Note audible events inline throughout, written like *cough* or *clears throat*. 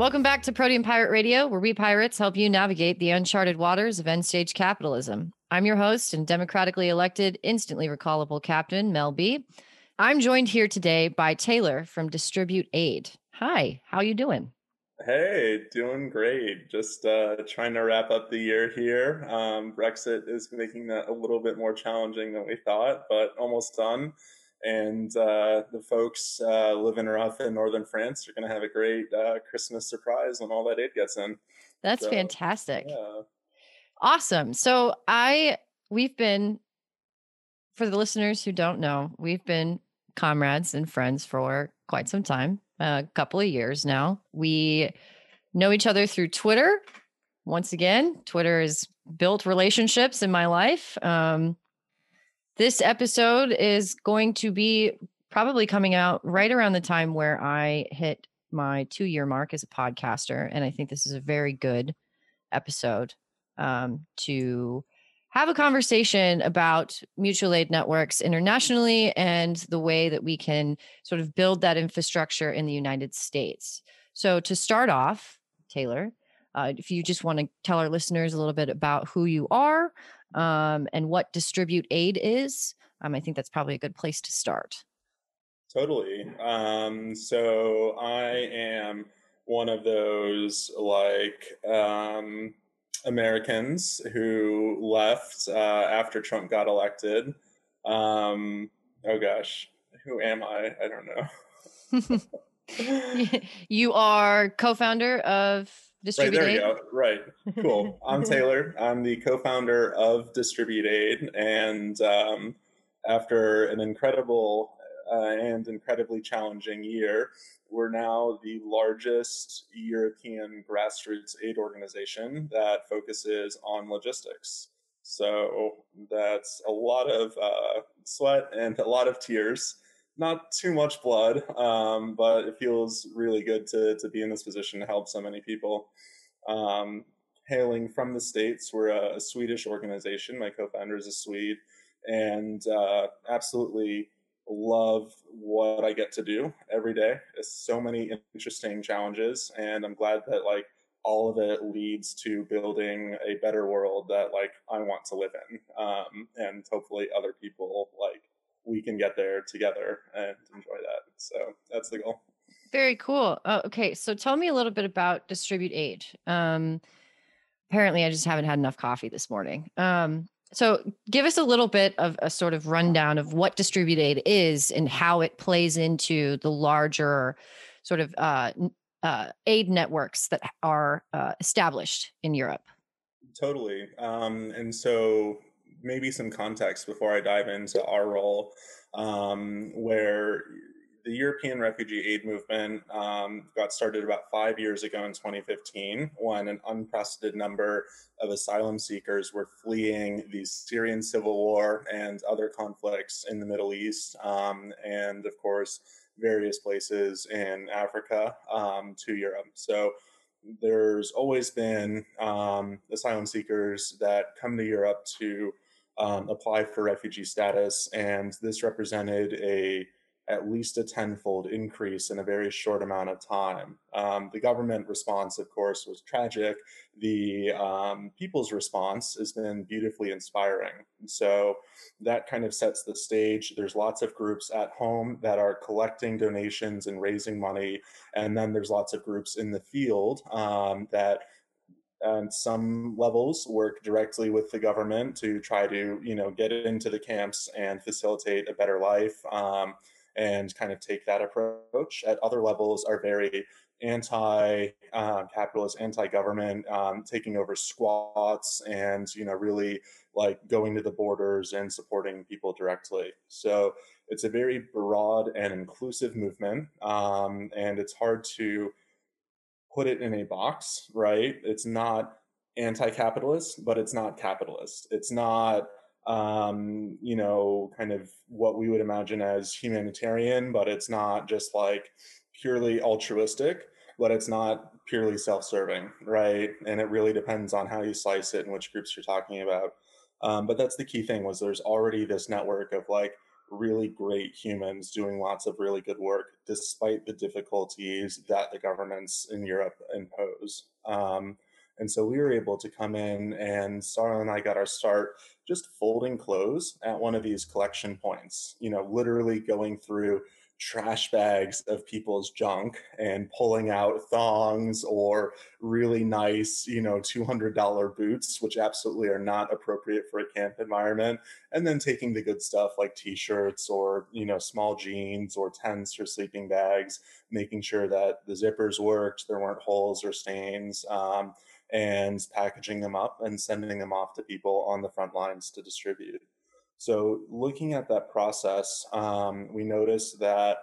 Welcome back to Protean Pirate Radio, where we pirates help you navigate the uncharted waters of end stage capitalism. I'm your host and democratically elected, instantly recallable captain, Mel B. I'm joined here today by Taylor from Distribute Aid. Hi, how you doing? Hey, doing great. Just uh, trying to wrap up the year here. Um, Brexit is making that a little bit more challenging than we thought, but almost done and uh, the folks uh, living rough in northern France are going to have a great uh, Christmas surprise when all that aid gets in. That's so, fantastic. Yeah. Awesome. So I we've been for the listeners who don't know, we've been comrades and friends for quite some time, a couple of years now. We know each other through Twitter. Once again, Twitter has built relationships in my life. Um, this episode is going to be probably coming out right around the time where I hit my two year mark as a podcaster. And I think this is a very good episode um, to have a conversation about mutual aid networks internationally and the way that we can sort of build that infrastructure in the United States. So, to start off, Taylor, uh, if you just want to tell our listeners a little bit about who you are, um, and what distribute aid is, um, I think that's probably a good place to start. Totally. Um, so I am one of those like um, Americans who left uh, after Trump got elected. Um, oh gosh, who am I? I don't know. *laughs* you are co-founder of Distribute right, there Aid? you go. Right. Cool. *laughs* I'm Taylor. I'm the co-founder of Distribute Aid, and um, after an incredible uh, and incredibly challenging year, we're now the largest European grassroots aid organization that focuses on logistics. So that's a lot of uh, sweat and a lot of tears not too much blood, um, but it feels really good to to be in this position to help so many people. Um, hailing from the states, we're a, a, Swedish organization. My co-founder is a Swede, and uh, absolutely love what I get to do every day. It's so many interesting challenges, and I'm glad that like all of it leads to building a better world that like I want to live in, um, and hopefully other people like we can get there together and enjoy that. So that's the goal. Very cool. Oh, okay, so tell me a little bit about Distribute Aid. Um, apparently, I just haven't had enough coffee this morning. Um, so give us a little bit of a sort of rundown of what Distribute Aid is and how it plays into the larger sort of uh, uh, aid networks that are uh, established in Europe. Totally. Um, and so maybe some context before I dive into our role, um, where the European refugee aid movement um, got started about five years ago in 2015 when an unprecedented number of asylum seekers were fleeing the Syrian civil war and other conflicts in the Middle East, um, and of course, various places in Africa um, to Europe. So there's always been um, asylum seekers that come to Europe to um, apply for refugee status, and this represented a at least a tenfold increase in a very short amount of time. Um, the government response, of course, was tragic. The um, people's response has been beautifully inspiring. So that kind of sets the stage. There's lots of groups at home that are collecting donations and raising money, and then there's lots of groups in the field um, that and some levels work directly with the government to try to you know get into the camps and facilitate a better life um, and kind of take that approach. At other levels are very anti-capitalist um, anti-government um, taking over squats and you know really like going to the borders and supporting people directly. So it's a very broad and inclusive movement um, and it's hard to put it in a box, right? It's not anti-capitalist, but it's not capitalist. It's not um, you know, kind of what we would imagine as humanitarian, but it's not just like purely altruistic, but it's not purely self-serving, right? And it really depends on how you slice it and which groups you're talking about. Um, but that's the key thing was there's already this network of like really great humans doing lots of really good work despite the difficulties that the governments in Europe impose. Um, and so we were able to come in, and Sarah and I got our start just folding clothes at one of these collection points, you know, literally going through trash bags of people's junk and pulling out thongs or really nice, you know, $200 boots, which absolutely are not appropriate for a camp environment. And then taking the good stuff like t shirts or, you know, small jeans or tents or sleeping bags, making sure that the zippers worked, there weren't holes or stains. Um, and packaging them up and sending them off to people on the front lines to distribute. So, looking at that process, um, we noticed that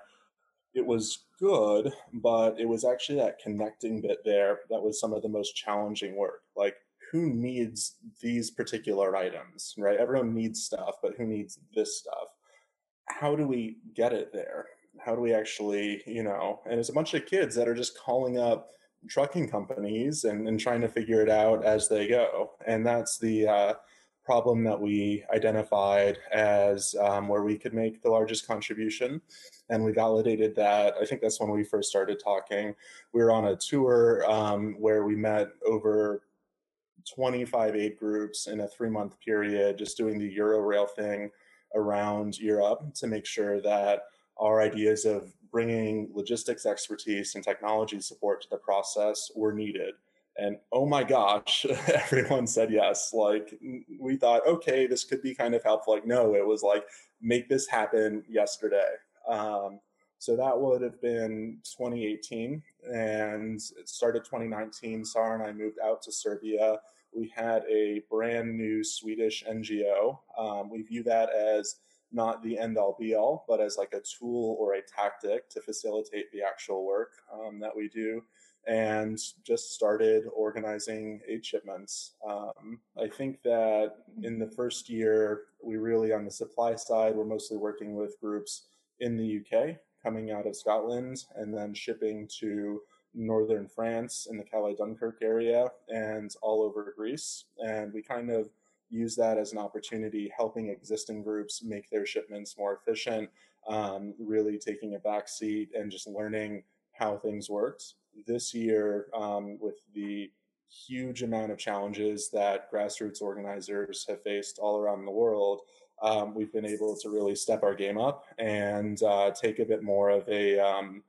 it was good, but it was actually that connecting bit there that was some of the most challenging work. Like, who needs these particular items, right? Everyone needs stuff, but who needs this stuff? How do we get it there? How do we actually, you know, and it's a bunch of kids that are just calling up trucking companies and, and trying to figure it out as they go. And that's the uh, problem that we identified as um, where we could make the largest contribution. And we validated that. I think that's when we first started talking. We were on a tour um, where we met over 25 aid groups in a three month period, just doing the Eurail thing around Europe to make sure that our ideas of bringing logistics expertise and technology support to the process were needed. And oh my gosh, *laughs* everyone said yes. Like we thought, okay, this could be kind of helpful. Like, no, it was like, make this happen yesterday. Um, so that would have been 2018 and it started 2019. Sarah and I moved out to Serbia. We had a brand new Swedish NGO. Um, we view that as not the end all be all, but as like a tool or a tactic to facilitate the actual work um, that we do. And just started organizing aid shipments. Um, I think that in the first year, we really, on the supply side, we're mostly working with groups in the UK coming out of Scotland and then shipping to northern France in the Calais Dunkirk area and all over Greece. And we kind of use that as an opportunity, helping existing groups make their shipments more efficient, um, really taking a back seat and just learning how things worked. This year, um, with the huge amount of challenges that grassroots organizers have faced all around the world, um, we've been able to really step our game up and uh, take a bit more of a um,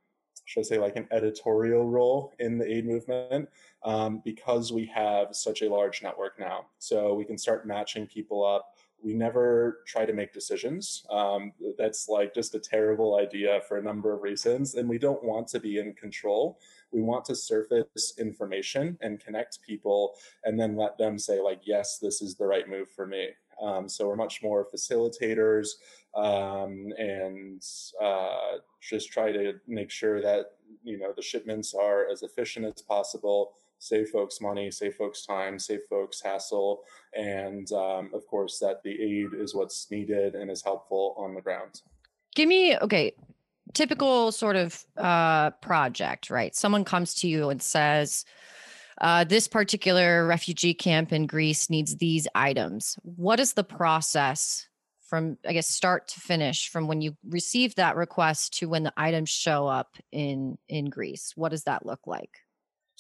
should I say, like an editorial role in the aid movement um, because we have such a large network now. So we can start matching people up. We never try to make decisions. Um, that's like just a terrible idea for a number of reasons. And we don't want to be in control. We want to surface information and connect people and then let them say, like, yes, this is the right move for me. Um, so we're much more facilitators um, and uh, just try to make sure that you know the shipments are as efficient as possible save folks money save folks time save folks hassle and um, of course that the aid is what's needed and is helpful on the ground give me okay typical sort of uh, project right someone comes to you and says uh, this particular refugee camp in Greece needs these items. What is the process from, I guess, start to finish from when you receive that request to when the items show up in in Greece? What does that look like?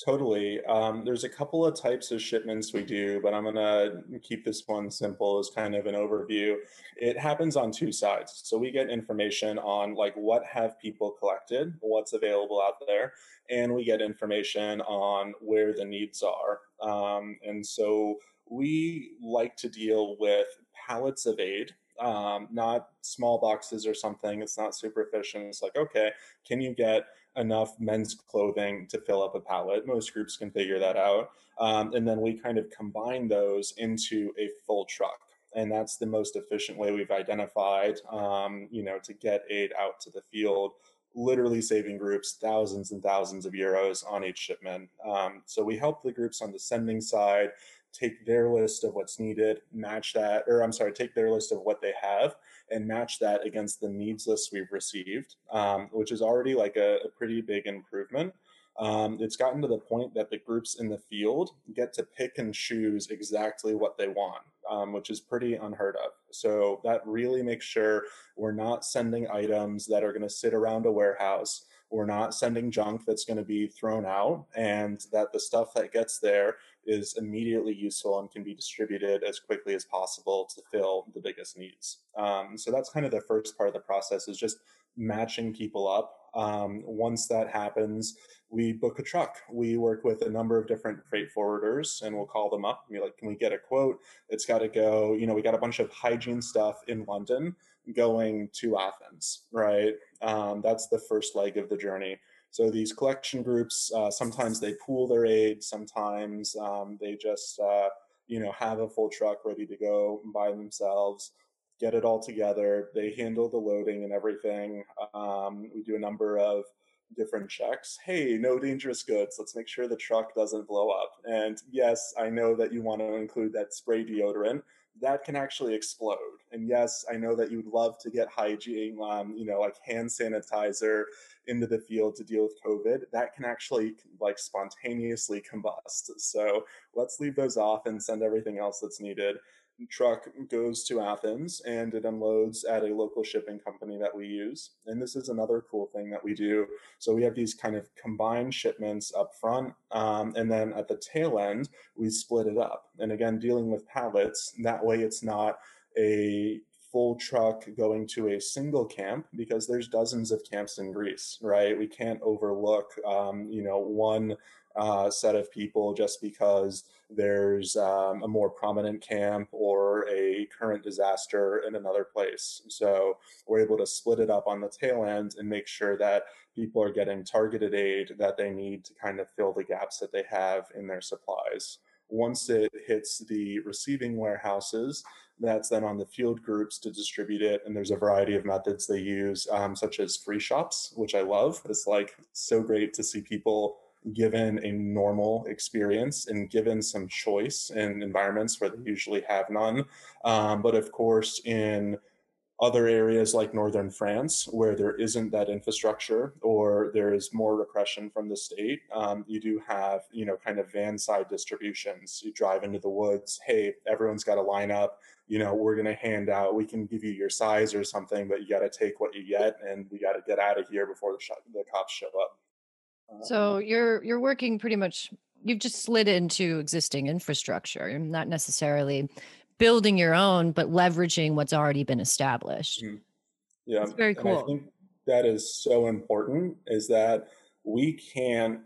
Totally. Um, there's a couple of types of shipments we do, but I'm going to keep this one simple as kind of an overview. It happens on two sides. So we get information on like what have people collected, what's available out there, and we get information on where the needs are. Um, and so we like to deal with pallets of aid um, not small boxes or something. It's not super efficient. It's like, okay, can you get enough men's clothing to fill up a pallet. Most groups can figure that out. Um, and then we kind of combine those into a full truck. And that's the most efficient way we've identified, um, you know, to get aid out to the field, literally saving groups thousands and thousands of euros on each shipment. Um, so we help the groups on the sending side take their list of what's needed, match that, or I'm sorry, take their list of what they have and match that against the needs list we've received, um, which is already like a, a pretty big improvement. Um, it's gotten to the point that the groups in the field get to pick and choose exactly what they want. um, which is pretty unheard of. So that really makes sure we're not sending items that are going to sit around a warehouse. We're not sending junk that's going to be thrown out, and that the stuff that gets there is immediately useful and can be distributed as quickly as possible to fill the biggest needs. Um, so that's kind of the first part of the process is just matching people up. Um, once that happens, we book a truck. We work with a number of different freight forwarders and we'll call them up and be like, can we get a quote? It's got to go, you know, we got a bunch of hygiene stuff in London going to Athens, right? Um, that's the first leg of the journey. So these collection groups, uh, sometimes they pool their aid, sometimes um, they just, uh, you know, have a full truck ready to go by themselves get it all together. They handle the loading and everything. Um, we do a number of different checks. Hey, no dangerous goods. Let's make sure the truck doesn't blow up. And yes, I know that you want to include that spray deodorant. That can actually explode. And yes, I know that you'd love to get hygiene, um, you know, like hand sanitizer into the field to deal with COVID. That can actually like spontaneously combust. So let's leave those off and send everything else that's needed truck goes to Athens and it unloads at a local shipping company that we use. And this is another cool thing that we do. So we have these kind of combined shipments up front, um, and then at the tail end, we split it up. And again, dealing with pallets, that way it's not a full truck going to a single camp because there's dozens of camps in Greece, right? We can't overlook, um, you know, one uh, set of people just because there's um, a more prominent camp or a current disaster in another place. So we're able to split it up on the tail end and make sure that people are getting targeted aid that they need to kind of fill the gaps that they have in their supplies. Once it hits the receiving warehouses, that's then on the field groups to distribute it. And there's a variety of methods they use, um, such as free shops, which I love. It's like so great to see people given a normal experience and given some choice in environments where they usually have none. Um, but of course, in other areas like northern France, where there isn't that infrastructure or there is more repression from the state, um, you do have, you know, kind of van side distributions. You drive into the woods, hey, everyone's got to line up. You know, we're going to hand out, we can give you your size or something, but you got to take what you get and we got to get out of here before the, sh- the cops show up. So uh, you're you're working pretty much you've just slid into existing infrastructure. You're not necessarily building your own, but leveraging what's already been established. Mm-hmm. Yeah. It's very cool. And I think that is so important is that we can't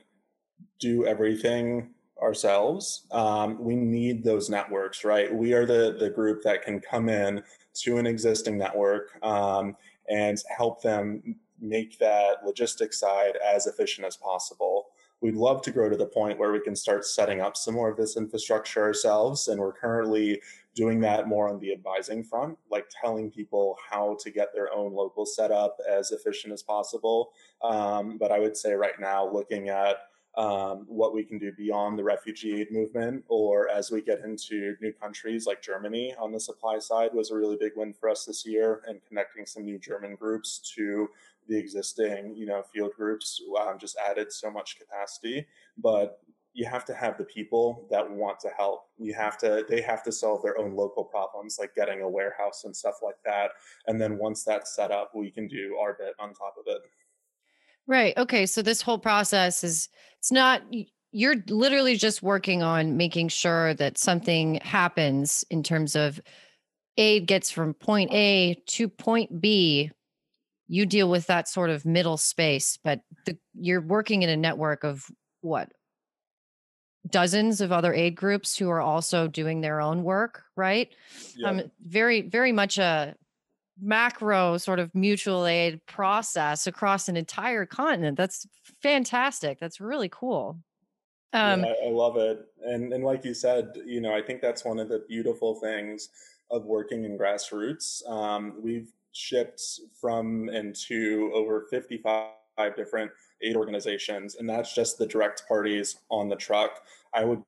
do everything ourselves. Um, we need those networks, right? We are the the group that can come in to an existing network um, and help them make that logistics side as efficient as possible. We'd love to grow to the point where we can start setting up some more of this infrastructure ourselves. And we're currently doing that more on the advising front, like telling people how to get their own local setup as efficient as possible. Um, but I would say right now, looking at um, what we can do beyond the refugee aid movement, or as we get into new countries like Germany on the supply side, was a really big win for us this year, and connecting some new German groups to the existing, you know, field groups um, just added so much capacity. But you have to have the people that want to help. You have to, they have to solve their own local problems, like getting a warehouse and stuff like that. And then once that's set up, we can do our bit on top of it. Right. Okay. So this whole process is, it's not, you're literally just working on making sure that something happens in terms of aid gets from point A to point B you deal with that sort of middle space, but the, you're working in a network of what dozens of other aid groups who are also doing their own work, right? Yeah. Um, very, very much a macro sort of mutual aid process across an entire continent. That's fantastic. That's really cool. Um, yeah, I, I love it, and and like you said, you know, I think that's one of the beautiful things of working in grassroots. Um, we've shipped from and to over 55 different aid organizations, and that's just the direct parties on the truck. I would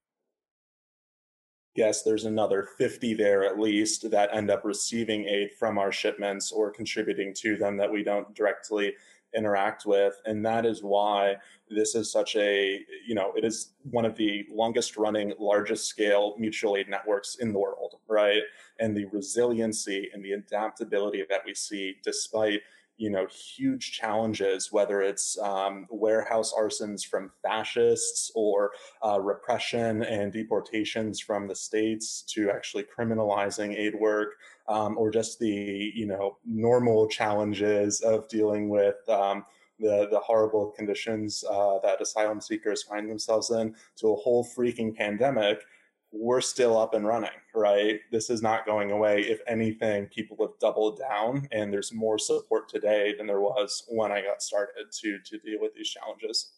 guess there's another 50 there at least that end up receiving aid from our shipments or contributing to them that we don't directly interact with. And that is why this is such a, you know, it is one of the longest running, largest scale mutual aid networks in the world, right? And the resiliency and the adaptability that we see despite you know huge challenges whether it's um, warehouse arsons from fascists or uh, repression and deportations from the states to actually criminalizing aid work um, or just the you know normal challenges of dealing with um, the the horrible conditions uh, that asylum seekers find themselves in to a whole freaking pandemic we're still up and running, right? This is not going away. If anything, people have doubled down and there's more support today than there was when I got started to to deal with these challenges.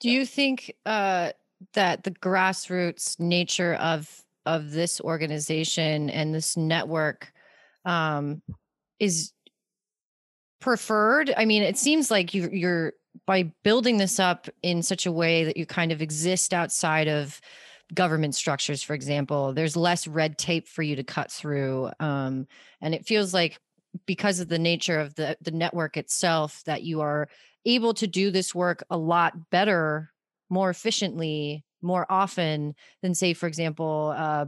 Do you think uh, that the grassroots nature of of this organization and this network um, is preferred? I mean, it seems like you, you're by building this up in such a way that you kind of exist outside of government structures, for example. There's less red tape for you to cut through, um, and it feels like because of the nature of the the network itself that you are able to do this work a lot better, more efficiently, more often than, say, for example, uh,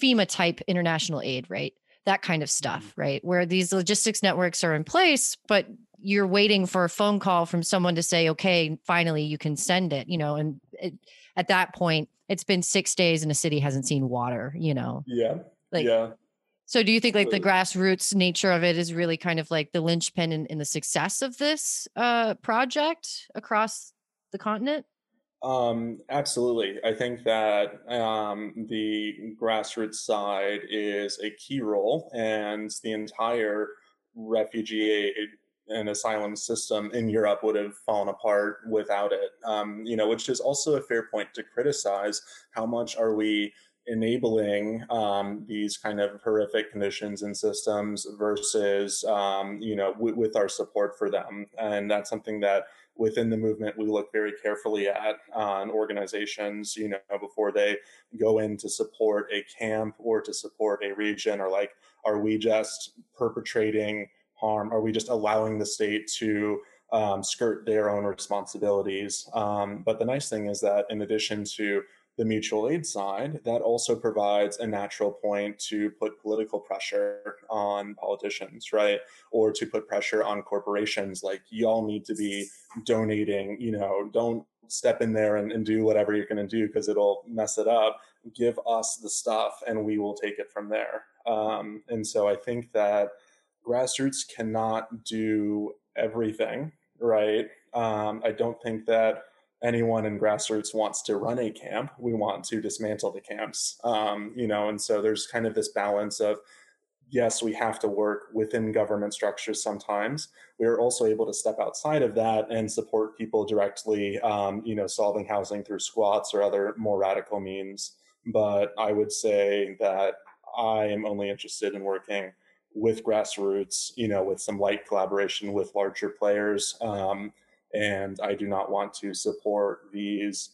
FEMA type international aid, right? That kind of mm-hmm. stuff, right? Where these logistics networks are in place, but you're waiting for a phone call from someone to say, okay, finally you can send it, you know, and it, at that point, it's been six days and a city hasn't seen water, you know? Yeah. Like, yeah. So do you think like the grassroots nature of it is really kind of like the linchpin in, in the success of this uh, project across the continent? Um, absolutely. I think that um, the grassroots side is a key role, and the entire refugee aid and asylum system in Europe would have fallen apart without it. Um, you know, which is also a fair point to criticize. How much are we enabling um, these kind of horrific conditions and systems versus, um, you know, w- with our support for them? And that's something that within the movement we look very carefully at on organizations you know before they go in to support a camp or to support a region or like are we just perpetrating harm? Are we just allowing the state to um, skirt their own responsibilities? Um, but the nice thing is that in addition to the mutual aid side, that also provides a natural point to put political pressure on politicians, right? Or to put pressure on corporations like, y'all need to be donating, you know, don't step in there and, and do whatever you're going to do because it'll mess it up. Give us the stuff and we will take it from there. Um, and so I think that grassroots cannot do everything, right? Um, I don't think that anyone in grassroots wants to run a camp. We want to dismantle the camps, um, you know, and so there's kind of this balance of yes, we have to work within government structures sometimes. We are also able to step outside of that and support people directly, um, you know, solving housing through squats or other more radical means. But I would say that I am only interested in working with grassroots, you know, with some light collaboration with larger players. Um, and I do not want to support these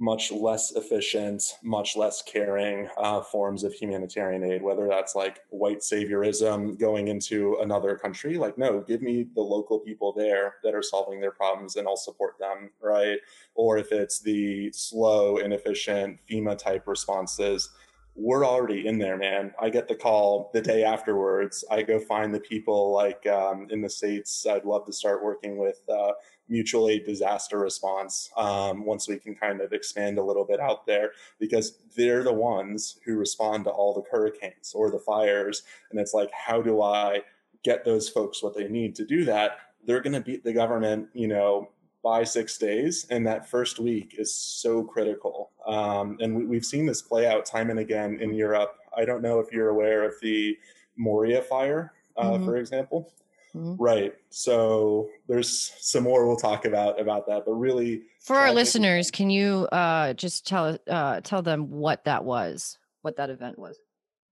much less efficient, much less caring uh, forms of humanitarian aid, whether that's like white saviorism going into another country. Like, no, give me the local people there that are solving their problems and I'll support them, right? Or if it's the slow, inefficient FEMA type responses, we're already in there, man. I get the call the day afterwards. I go find the people like um, in the States. I'd love to start working with uh, mutual aid disaster response um, once we can kind of expand a little bit out there because they're the ones who respond to all the hurricanes or the fires. And it's like, how do I get those folks what they need to do that? They're going to beat the government, you know, by six days. And that first week is so critical. Um, and we, have seen this play out time and again in Europe. I don't know if you're aware of the Moria fire, uh, mm-hmm. for example. Mm-hmm. Right. So there's some more we'll talk about about that, but really for our listeners, can you uh, just tell uh, tell them what that was, what that event was?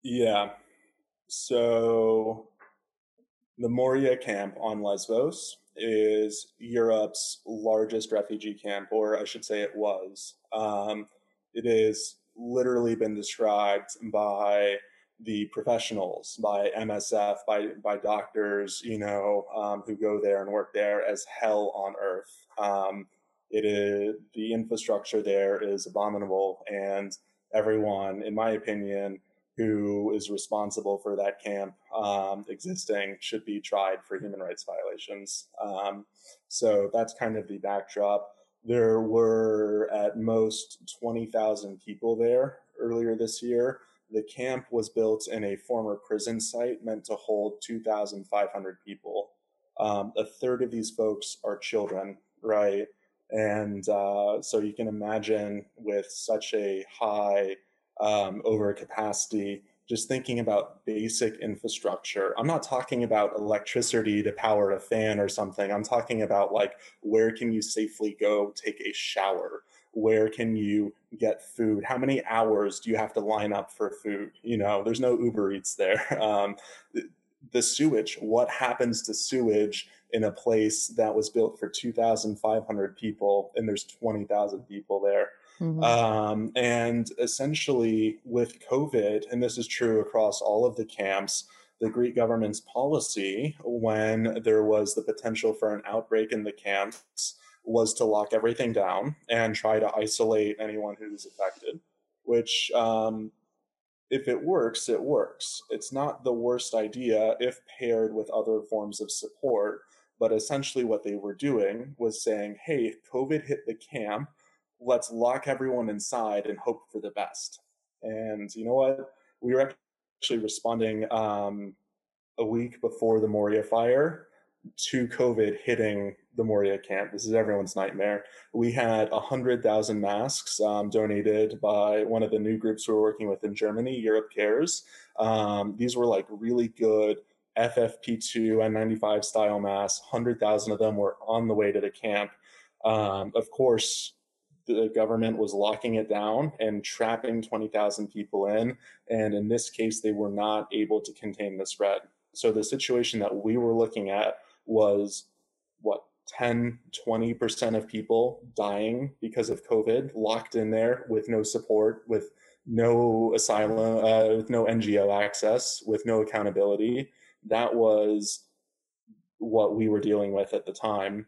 Yeah. So the Moria camp on Lesbos is Europe's largest refugee camp, or I should say it was. Um, it has literally been described by the professionals, by MSF, by by doctors, you know, um, who go there and work there as hell on earth. Um, it is the infrastructure there is abominable, and everyone, in my opinion, who is responsible for that camp um, existing should be tried for human rights violations. Um, so that's kind of the backdrop. There were at most 20,000 people there earlier this year. The camp was built in a former prison site meant to hold 2,500 people. Um, a third of these folks are children, right? And uh, so you can imagine with such a high um, over capacity, just thinking about basic infrastructure. I'm not talking about electricity to power a fan or something. I'm talking about like where can you safely go take a shower? Where can you get food? How many hours do you have to line up for food? You know, there's no Uber Eats there. *laughs* Um, the sewage, what happens to sewage in a place that was built for 2,500 people and there's 20,000 people there? Mm-hmm. Um, and essentially, with COVID, and this is true across all of the camps, the Greek government's policy when there was the potential for an outbreak in the camps was to lock everything down and try to isolate anyone who's affected, which, um, if it works, it works. It's not the worst idea if paired with other forms of support. But essentially, what they were doing was saying, hey, COVID hit the camp let's lock everyone inside and hope for the best. And you know what? We were actually responding um, a week before the Moria fire to COVID hitting the Moria camp. This is everyone's nightmare. We had 100,000 masks um, donated by one of the new groups we are working with in Germany, Europe Cares. Um, these were like really good FFP2 N95 style masks. 100,000 of them were on the way to the camp. Um, of course, the government was locking it down and trapping 20,000 people in. And in this case, they were not able to contain the spread. So the situation that we were looking at was what 10, 20% of people dying because of COVID, locked in there with no support, with no asylum, uh, with no NGO access, with no accountability. That was what we were dealing with at the time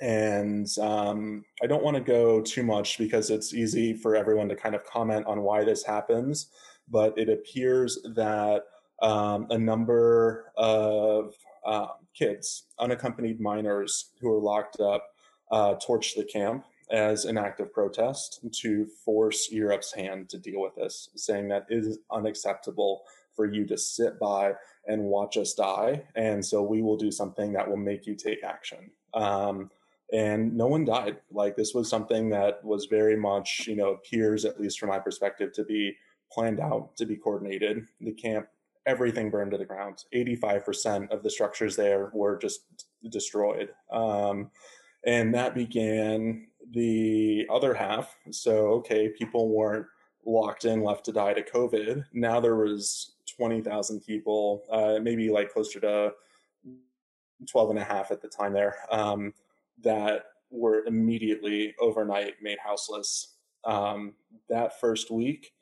and um, I don't want to go too much because it's easy for everyone to kind of comment on why this happens. But it appears that um, a number of uh, kids, unaccompanied minors who are locked up, uh, torched the camp as an act of protest to force Europe's hand to deal with this, saying that it is unacceptable for you to sit by and watch us die. And so we will do something that will make you take action. Um, and no one died. Like this was something that was very much, you know, appears, at least from my perspective, to be planned out, to be coordinated. The camp, everything burned to the ground. 85% of the structures there were just destroyed. Um, and that began the other half. So, okay, people weren't locked in, left to die to COVID. Now there was 20,000 people, uh, maybe like closer to 12 and a half at the time there. Um, that were immediately overnight made houseless. Um, that first week,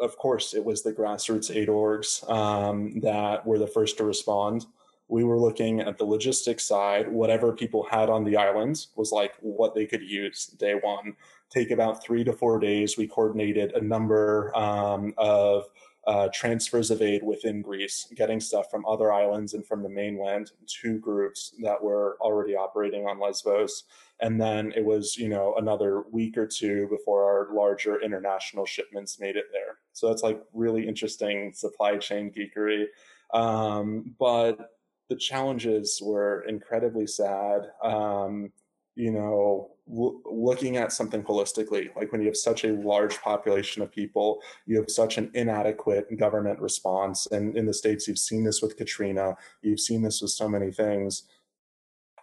of course, it was the grassroots aid orgs um, that were the first to respond. We were looking at the logistics side. Whatever people had on the islands was like what they could use day one. Take about three to four days. We coordinated a number um, of uh, transfers of aid within Greece, getting stuff from other islands and from the mainland to groups that were already operating on Lesbos. And then it was, you know, another week or two before our larger international shipments made it there. So that's like really interesting supply chain geekery. Um, but the challenges were incredibly sad. Um, you know, looking at something holistically, like when you have such a large population of people, you have such an inadequate government response. And in the States, you've seen this with Katrina, you've seen this with so many things.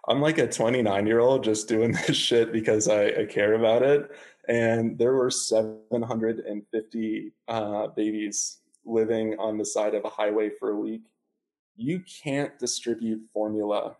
I'm like a 29 year old just doing *laughs* this shit because I, I care about it. And there were 750 uh, babies living on the side of a highway for a week. You can't distribute formula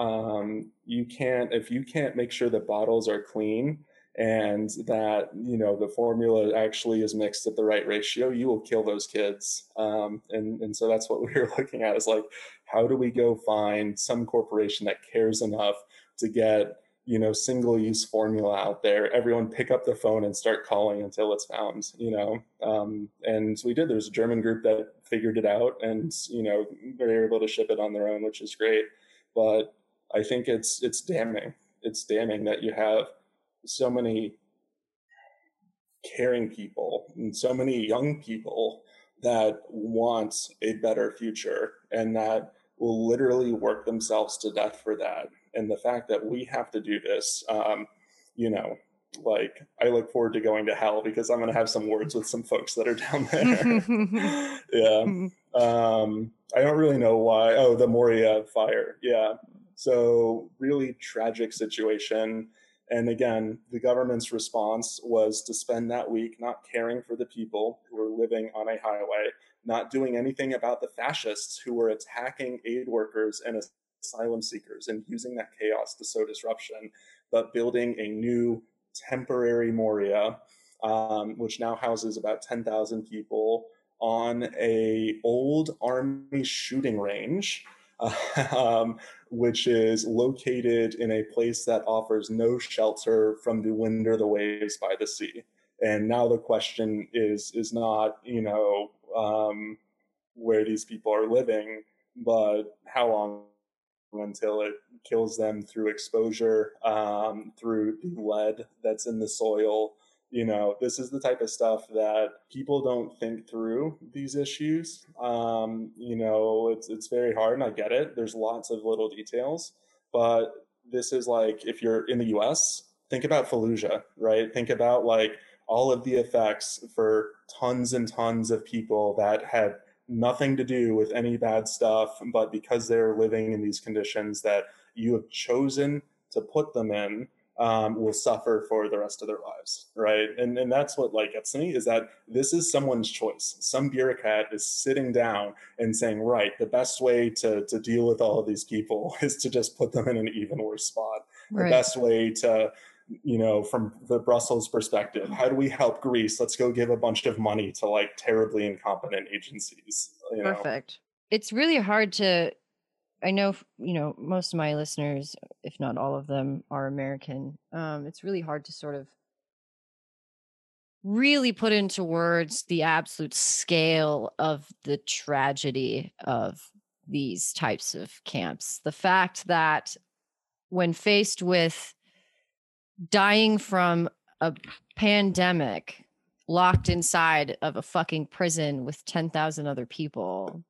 um, you can't if you can't make sure the bottles are clean and that you know the formula actually is mixed at the right ratio you will kill those kids. Um, and and so that's what *laughs* we were looking at is like how do we go find some corporation that cares enough to get you know single use formula out there everyone pick up the phone and start calling until it's found you know? Um, and we did there's a german group that figured it out and you know they're able to ship it on their own which is great. But i think it's it's damning it's damning that you have so many caring people and so many young people that want a better future and that will literally work themselves to death for that. And the fact that we have to do this, um, you know, like I look forward to going to hell because I'm going to have some words with some folks that are down there. *laughs* *laughs* yeah. Um, I don't really know why. Oh, the Moria fire. Yeah. So really tragic situation. And again, the government's response was to spend that week not caring for the people who were living on a highway, not doing anything about the fascists who were attacking aid workers and asylum seekers and using that chaos to sow disruption, but building a new temporary Moria, um, which now houses about 10,000 people on a old army shooting range *laughs* um, which is located in a place that offers no shelter from the wind or the waves by the sea. And now the question is is not you know um, where these people are living, but how long until it kills them through exposure, um, through the lead that's in the soil, you know this is the type of stuff that people don't think through these issues. Um, you know it's it's very hard and i get it. There's lots of little details but this is like if you're in the us think about fallujah right? Think about like all of the effects for tons and tons of people that had nothing to do with any bad stuff but because they're living in these conditions that you have chosen to put them in um, will suffer for the rest of their lives, right? And and that's what like gets me is that this is someone's choice. Some bureaucrat is sitting down and saying, right, the best way to to deal with all of these people *laughs* is to just put them in an even worse spot. Right. The best way to you know, from the Brussels perspective, how do we help Greece? Let's go give a bunch of money to like terribly incompetent agencies. You know? Perfect. It's really hard to I know, you know, most of my listeners, if not all of them, are American. Um, it's really hard to sort of really put into words the absolute scale of the tragedy of these types of camps. The fact that when faced with dying from a pandemic, locked inside of a fucking prison with 10,000 other people,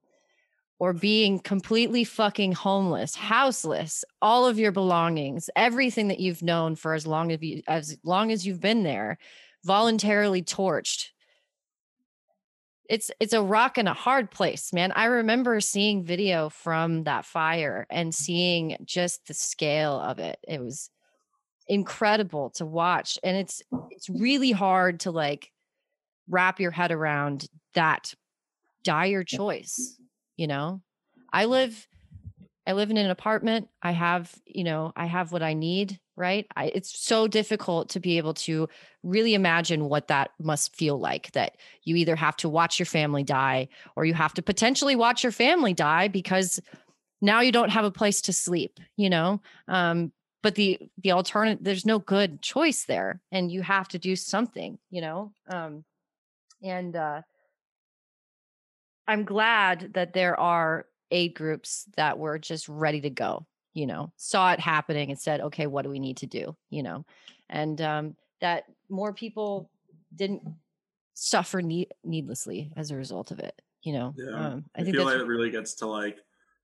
or being completely fucking homeless, houseless, all of your belongings, everything that you've known for as long as you as long as you've been there, voluntarily torched. It's it's a rock and a hard place, man. I remember seeing video from that fire and seeing just the scale of it. It was incredible to watch and it's it's really hard to like wrap your head around that dire choice you know? I live i live in an apartment i have you know i have what i need right? I, it's so difficult to be able to really imagine what that must feel like that you either have to watch your family die or you have to potentially watch your family die because now you don't have a place to sleep you know? Um, but the the alternative there's no good choice there and you have to do something you know? Um, and uh I'm glad that there are aid groups that were just ready to go, you know, saw it happening and said, okay, what do we need to do, you know, and um, that more people didn't suffer need- needlessly as a result of it, you know. Yeah. Um, I, I think feel like it really gets to like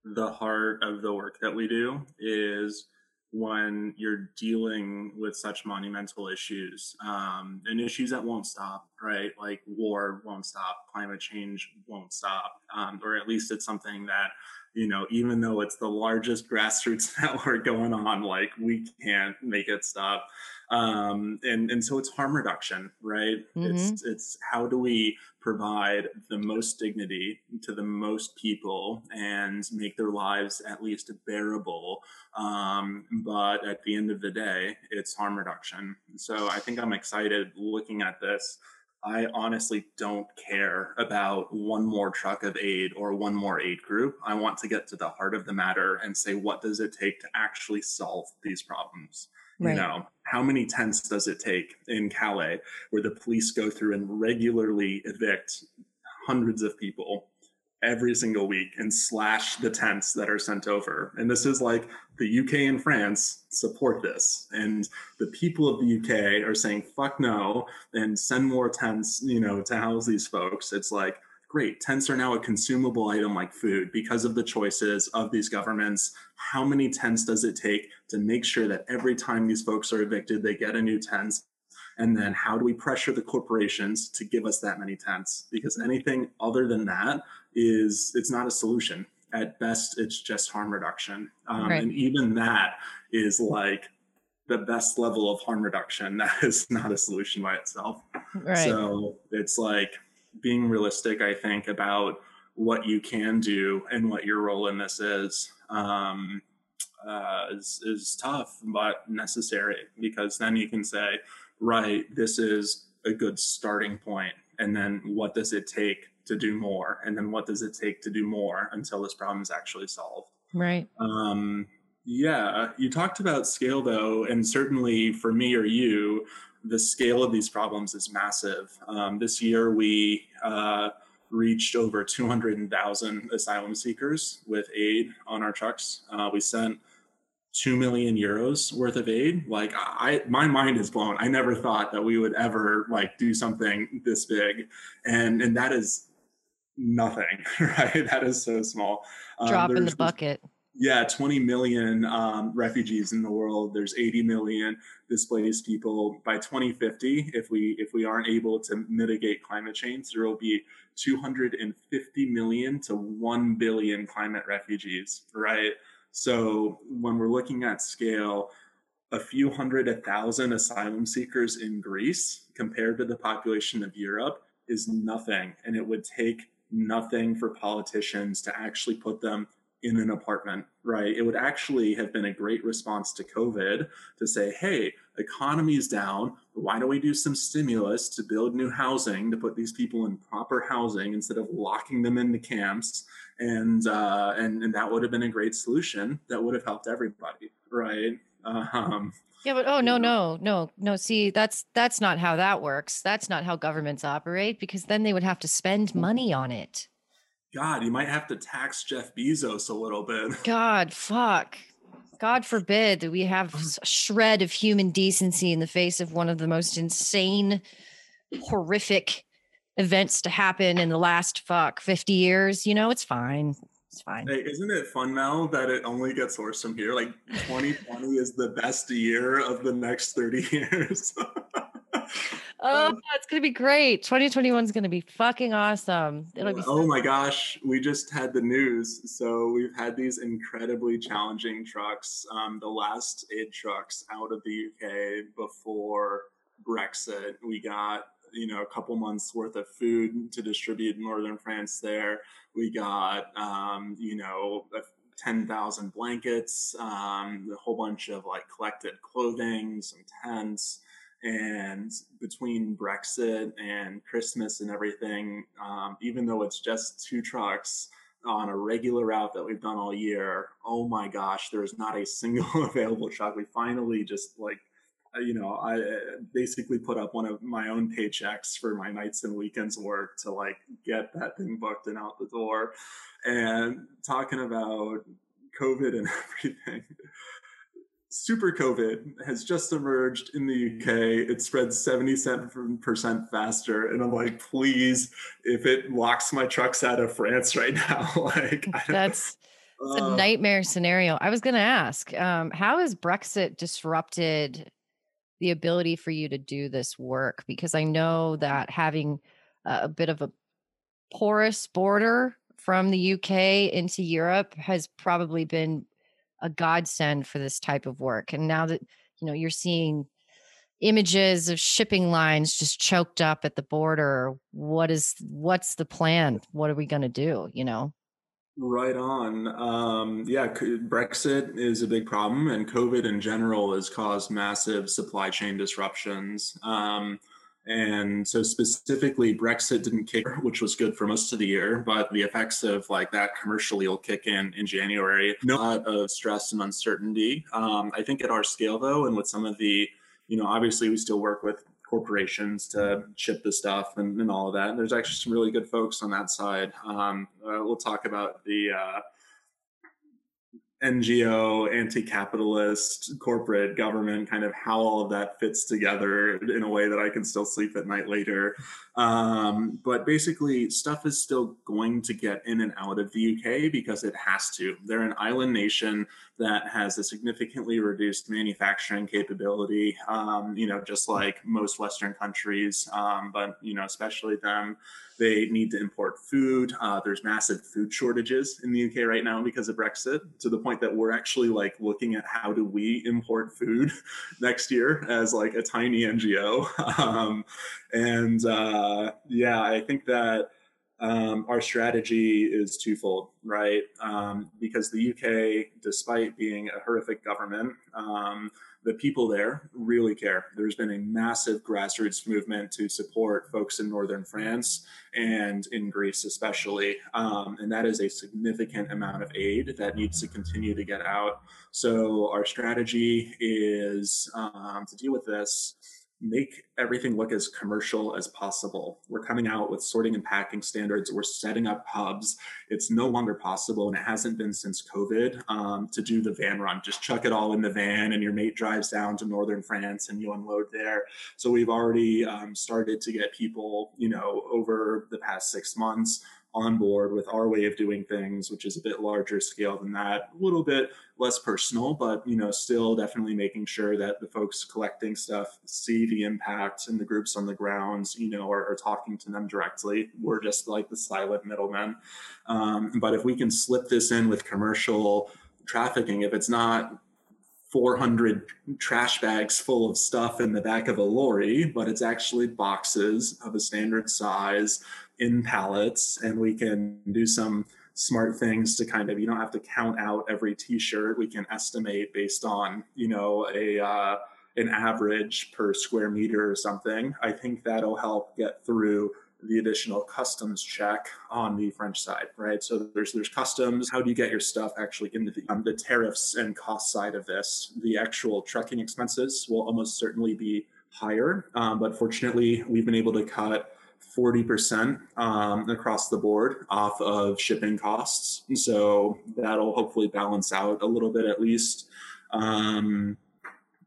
the heart of the work that we do is when you're dealing with such monumental issues um, and issues that won't stop right? Like war won't stop, climate change won't stop, um, or at least it's something that you know, even though it's the largest *laughs* grassroots *laughs* network going on, like we can't make it stop. Um, and and so it's harm reduction, right? Mm-hmm. It's it's how do we provide the most dignity to the most people and make their lives at least bearable. Um, but at the end of the day, it's harm reduction. So I think I'm excited looking at this I honestly don't care about one more truck of aid or one more aid group. I want to get to the heart of the matter and say, what does it take to actually solve these problems? Right. You know, how many tents does it take in Calais where the police go through and regularly evict hundreds of people every single week and slash the tents that are sent over. And this is like the UK and France support this. And the people of the UK are saying, fuck no, and send more tents, you know, to house these folks. It's like, great, tents are now a consumable item like food because of the choices of these governments. How many tents does it take to make sure that every time these folks are evicted, they get a new tent? And then how do we pressure the corporations to give us that many tents? Because anything other than that is it's not a solution. At best, it's just harm reduction. Um, right. And even that is like the best level of harm reduction. *laughs* That is not a solution by itself. Right. So it's like being realistic, I think, about what you can do and what your role in this is. Um, uh, is, is tough but necessary because then you can say, right, this is a good starting point, and then what does it take to do more and then what does it take to do more until this problem is actually solved right um, yeah you talked about scale though and certainly for me or you the scale of these problems is massive um, this year we uh, reached over 200,000 asylum seekers with aid on our trucks uh, we sent 2 million euros worth of aid like i my mind is blown i never thought that we would ever like do something this big and and that is nothing, *laughs* right? That is so small. Um, Drop in the bucket. Yeah, 20 million um, refugees in the world. There's 80 million displaced people. By 2050, if we if we aren't able to mitigate climate change, there will be 250 million to 1 billion climate refugees, right? So when we're looking at scale, a few hundred, a thousand asylum seekers in Greece compared to the population of Europe is nothing. And it would take nothing for politicians to actually put them in an apartment, right? It would actually have been a great response to COVID to say, hey, economy's down. Why don't we do some stimulus to build new housing to put these people in proper housing instead of locking them into camps? And uh, and and that would have been a great solution that would have helped everybody, right? Um, yeah, but oh no, no, no, no. See, that's that's not how that works. That's not how governments operate because then they would have to spend money on it. God, you might have to tax Jeff Bezos a little bit. *laughs* God, fuck. God forbid that we have *laughs* a shred of human decency in the face of one of the most insane, horrific events to happen in the last fuck 50 years. You know, it's fine. It's fine. Hey, isn't it fun now that it only gets worse from here? Like 2020 is the best year of the next 30 *laughs* years. *laughs* oh, it's gonna be great. 2021 is gonna be fucking awesome. It'll be. Oh so my gosh, we just had the news. So we've had these incredibly challenging trucks. Um, the last aid trucks out of the UK before Brexit. We got you know a couple months worth of food to distribute in northern France there. We got, um, you know, 10,000 blankets, um, a whole bunch of like collected clothing, some tents. And between Brexit and Christmas and everything, um, even though it's just two trucks on a regular route that we've done all year, oh my gosh, there's not a single *laughs* available truck. We finally just like you know, I uh, basically put up one of my own paychecks for my nights and weekends work to like get that thing booked and out the door. And talking about COVID and *laughs* everything. Super COVID has just emerged in the UK. It spread 77% faster. And I'm like, please, if it locks my trucks out of France right *laughs* now, like that's it's a nightmare scenario. I was going to ask, um, how has Brexit disrupted the ability for you to do this work? Because I know that having a bit of a porous border from the UK into Europe has probably been a godsend for this type of work. And now that you know you're seeing images of shipping lines just choked up at the border, what is what's the plan? What are we going to do? You know. Right on. Um, yeah, Brexit is a big problem, and COVID in general has caused massive supply chain disruptions. Um, and so specifically, Brexit didn't kick, which was good for most of the year, but the effects of like that commercially will kick in in January. No lot of stress and uncertainty. Um, I think at our scale, though, and with some of the, you know, obviously we still work with corporations to ship the stuff and, and all of that. And there's actually some really good folks on that side. Um, uh, we'll talk about the uh, NGO, anti capitalist, corporate, government, kind of how all of that fits together in a way that I can still sleep at night later. Um, but basically, stuff is still going to get in and out of the UK because it has to. They're an island nation that has a significantly reduced manufacturing capability, um, you know, just like most Western countries, um, but, you know, especially them. They need to import food. Uh, there's massive food shortages in the UK right now because of Brexit, to the point that we're actually like looking at how do we import food *laughs* next year as like a tiny NGO. *laughs* Um, and uh, yeah, I think that um, our strategy is twofold, right? Um, because the UK, despite being a horrific government, um, the people there really care. There's been a massive grassroots movement to support folks in northern France and in Greece, especially. Um, and that is a significant amount of aid that needs to continue to get out. So, our strategy is um, to deal with this make everything look as commercial as possible. We're coming out with sorting and packing standards. We're setting up hubs. It's no longer possible, and it hasn't been since COVID, um, to do the van run. Just chuck it all in the van, and your mate drives down to northern France, and you unload there. So we've already um, started to get people, you know, over the past six months on board with our way of doing things, which is a bit larger scale than that, a little bit less personal, but you know, still definitely making sure that the folks collecting stuff see the impact and the groups on the ground, you know, are, are talking to them directly. We're just like the silent middlemen. Um, but if we can slip this in with commercial trafficking, if it's not 400 trash bags full of stuff in the back of a lorry, but it's actually boxes of a standard size in pallets and we can do some smart things to kind of you don't have to count out every t-shirt we can estimate based on you know a uh, an average per square meter or something i think that'll help get through the additional customs check on the French side, right? So there's there's customs. How do you get your stuff actually into the, um, the tariffs and cost side of this? The actual trucking expenses will almost certainly be higher, um, but fortunately, we've been able to cut 40% um, across the board off of shipping costs. So that'll hopefully balance out a little bit at least. Um,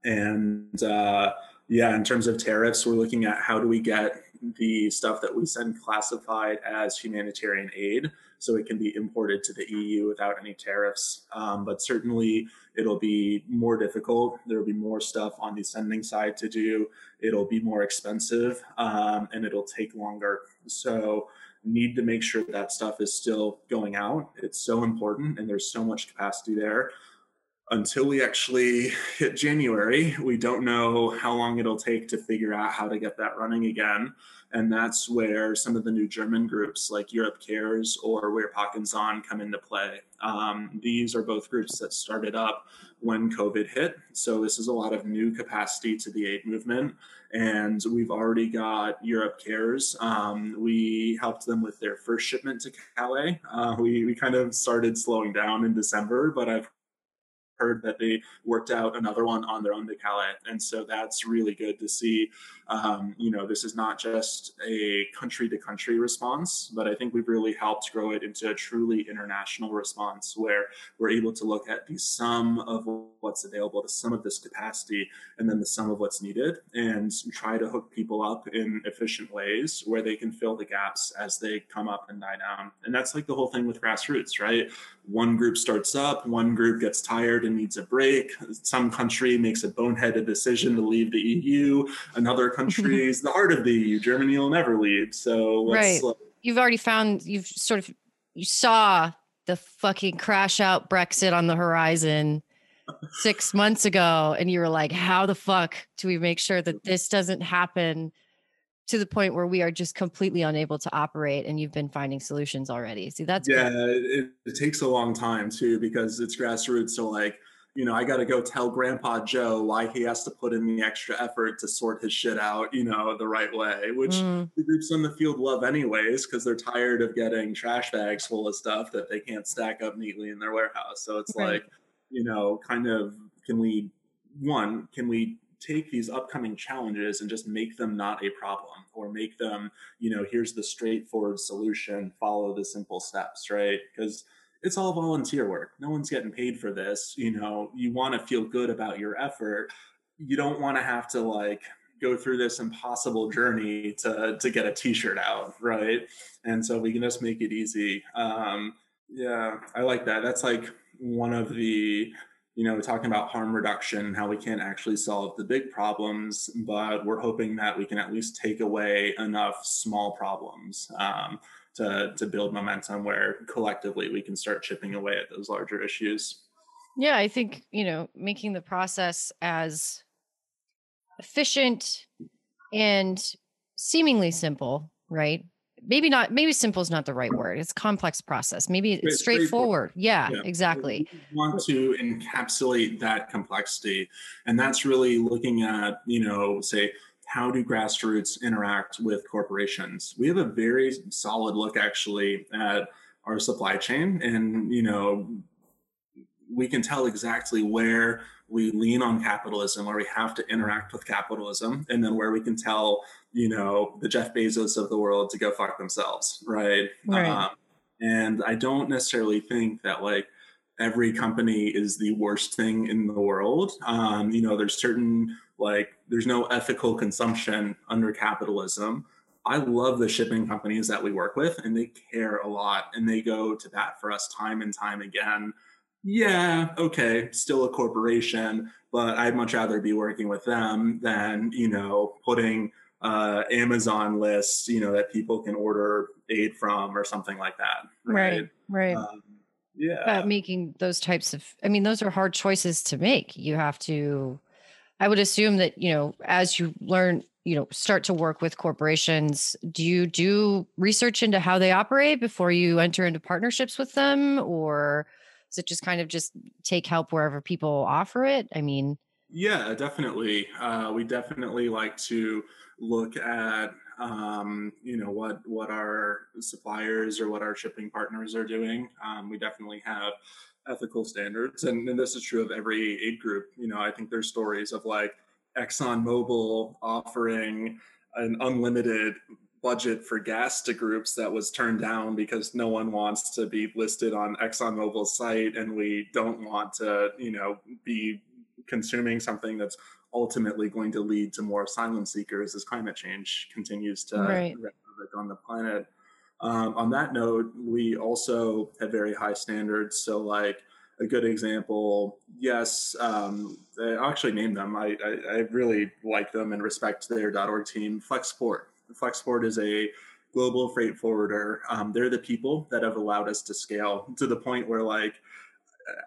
and uh, yeah, in terms of tariffs, we're looking at how do we get the stuff that we send classified as humanitarian aid so it can be imported to the EU without any tariffs. Um, but certainly it'll be more difficult. There'll be more stuff on the sending side to do. It'll be more expensive um, and it'll take longer. So need to make sure that stuff is still going out. It's so important and there's so much capacity there until we actually hit January, we don't know how long it'll take to figure out how to get that running again. And that's where some of the new German groups like Europe Cares or Wir packen's an come into play. Um, these are both groups that started up when COVID hit. So this is a lot of new capacity to the aid movement. And we've already got Europe Cares. Um, we helped them with their first shipment to Calais. Uh, we, we kind of started slowing down in December, but I've heard that they worked out another one on their own to Calais. And so that's really good to see. Um, you know, this is not just a country to country response, but I think we've really helped grow it into a truly international response where we're able to look at the sum of what's available, the sum of this capacity, and then the sum of what's needed and try to hook people up in efficient ways where they can fill the gaps as they come up and die down. And that's like the whole thing with grassroots, right? One group starts up, one group gets tired and needs a break. Some country makes a boneheaded decision to leave the EU. Another country is the heart of the EU. Germany will never leave. So right. Uh, you've already found you've sort of you saw the fucking crash out Brexit on the horizon *laughs* six months ago, and you were like, "How the fuck do we make sure that this doesn't happen?" to the point where we are just completely unable to operate and you've been finding solutions already see that's yeah it, it, takes a long time too because it's grassroots so like you know i got to go tell grandpa joe why he has to put in the extra effort to sort his shit out you know the right way which mm. the groups on the field love anyways because they're tired of getting trash bags full of stuff that they can't stack up neatly in their warehouse so it's right. like you know kind of can we one can we take these upcoming challenges and just make them not a problem or make them, you know, here's the straightforward solution, follow the simple steps, right? Because it's all volunteer work. No one's getting paid for this. You know, you want to feel good about your effort. You don't want to have to like go through this impossible journey to to get a t-shirt out, right? And so we can just make it easy. Um, yeah, I like that. That's like one of the you know, talking about harm reduction how we can't actually solve the big problems, but we're hoping that we can at least take away enough small problems um, to, to build momentum where collectively we can start chipping away at those larger issues. Yeah, I think, you know, making the process as efficient and seemingly simple, right? maybe not maybe simple is not the right word it's a complex process maybe it's, it's straightforward, straightforward. Yeah, yeah, exactly we want to encapsulate that complexity and that's really looking at you know say how do grassroots interact with corporations we have a very solid look actually at our supply chain and you know we can tell exactly where we lean on capitalism, where we have to interact with capitalism, and then where we can tell, you know, the Jeff Bezos of the world to go fuck themselves, right? right. Um, and I don't necessarily think that like every company is the worst thing in the world. Um, you know, there's certain like there's no ethical consumption under capitalism. I love the shipping companies that we work with, and they care a lot, and they go to bat for us time and time again yeah, okay, still a corporation, but I'd much rather be working with them than, you know, putting uh, Amazon lists, you know, that people can order aid from or something like that. Right. Right. right. Um, yeah. But making those types of, I mean, those are hard choices to make. You have to, I would assume that, you know, as you learn, you know, start to work with corporations, do you do research into how they operate before you enter into partnerships with them or, is it just kind of just take help wherever people offer it? I mean, yeah, definitely. Uh, we definitely like to look at um, you know what what our suppliers or what our shipping partners are doing. Um, we definitely have ethical standards, and, and this is true of every aid group. You know, I think there's stories of like ExxonMobil offering an unlimited budget for gas to groups that was turned down because no one wants to be listed on ExxonMobil's site and we don't want to, you know, be consuming something that's ultimately going to lead to more asylum seekers as climate change continues to right. on the planet. Um, on that note, we also have very high standards. So, like a good example, yes, um, I actually named them. I, I, I really like them and respect their .org team. Flexport Flexport is a global freight forwarder. Um, they're the people that have allowed us to scale to the point where like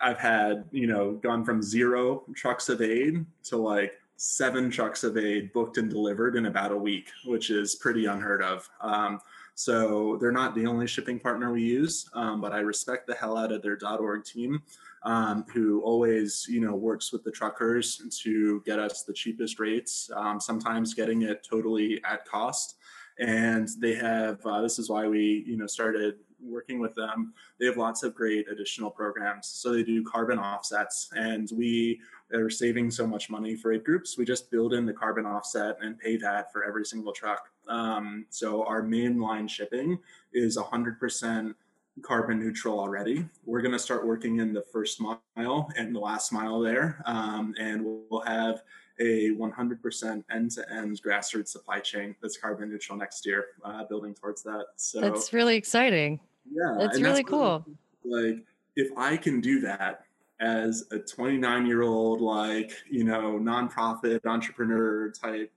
I've had, you know, gone from zero trucks of aid to like seven trucks of aid booked and delivered in about a week, which is pretty unheard of. Um, so they're not the only shipping partner we use, um, but I respect the hell out of their .org team, um, who always, you know, works with the truckers to get us the cheapest rates. Um, sometimes getting it totally at cost, and they have. Uh, this is why we, you know, started working with them. They have lots of great additional programs. So they do carbon offsets, and we are saving so much money for aid groups. We just build in the carbon offset and pay that for every single truck. Um, so our mainline shipping is 100% carbon neutral already. We're going to start working in the first mile and the last mile there, um, and we'll have a 100% end-to-end grassroots supply chain that's carbon neutral next year, uh, building towards that. So that's really exciting. Yeah, that's really that's cool. Like if I can do that as a 29 year old, like, you know, nonprofit entrepreneur type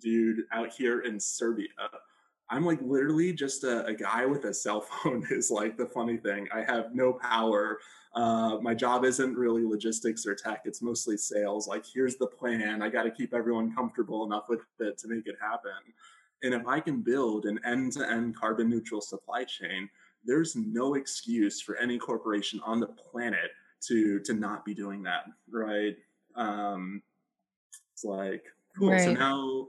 dude out here in Serbia. I'm like literally just a, a, guy with a cell phone *laughs* is like the funny thing. I have no power. Uh, my job isn't really logistics or tech. It's mostly sales. Like, here's the plan. I got to keep everyone comfortable enough with it to make it happen. And if I can build an end to end carbon neutral supply chain, there's no excuse for any corporation on the planet to to not be doing that, right? Um, it's like cool. Right. So now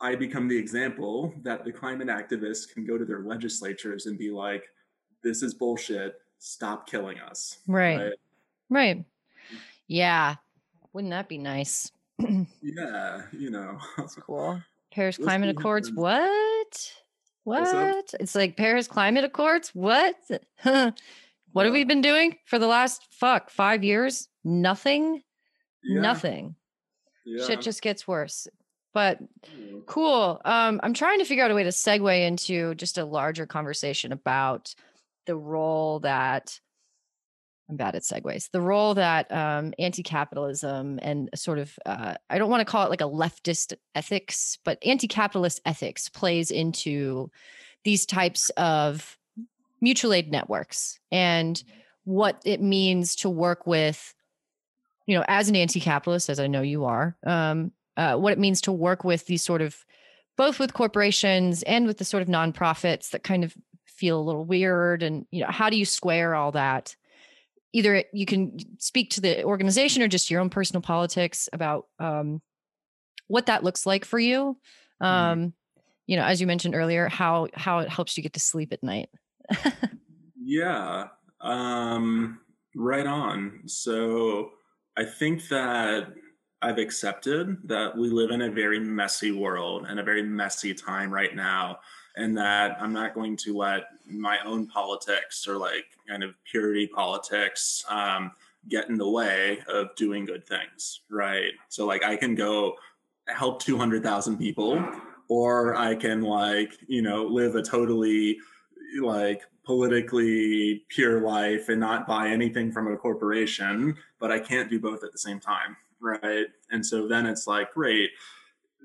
I become the example that the climate activists can go to their legislatures and be like, "This is bullshit. Stop killing us." Right. Right. right. Yeah. Wouldn't that be nice? *clears throat* yeah. You know. That's cool. *laughs* Paris Climate Accords. What? What? It's like Paris Climate Accords. What? what have we been doing for the last fuck five years? Nothing. Yeah. Nothing. Yeah. Shit just gets worse. But cool. Um, I'm trying to figure out a way to segue into just a larger conversation about the role that I'm bad at segues. The role that um, anti-capitalism and sort of uh, I don't want to call it like a leftist ethics, but anti-capitalist ethics plays into these types of mutual aid networks and what it means to work with, you know, as an anti-capitalist, as I know you are, um, uh, what it means to work with these sort of both with corporations and with the sort of nonprofits that kind of feel a little weird and you know how do you square all that either you can speak to the organization or just your own personal politics about um, what that looks like for you mm-hmm. um, mm-hmm. you know as you mentioned earlier how how it helps you get to sleep at night *laughs* yeah um, right on so i think that i've accepted that we live in a very messy world and a very messy time right now and that I'm not going to let my own politics or like kind of purity politics um, get in the way of doing good things, right? So like I can go help 200,000 people or I can like, you know, live a totally like politically pure life and not buy anything from a corporation, but I can't do both at the same time, right? And so then it's like, great,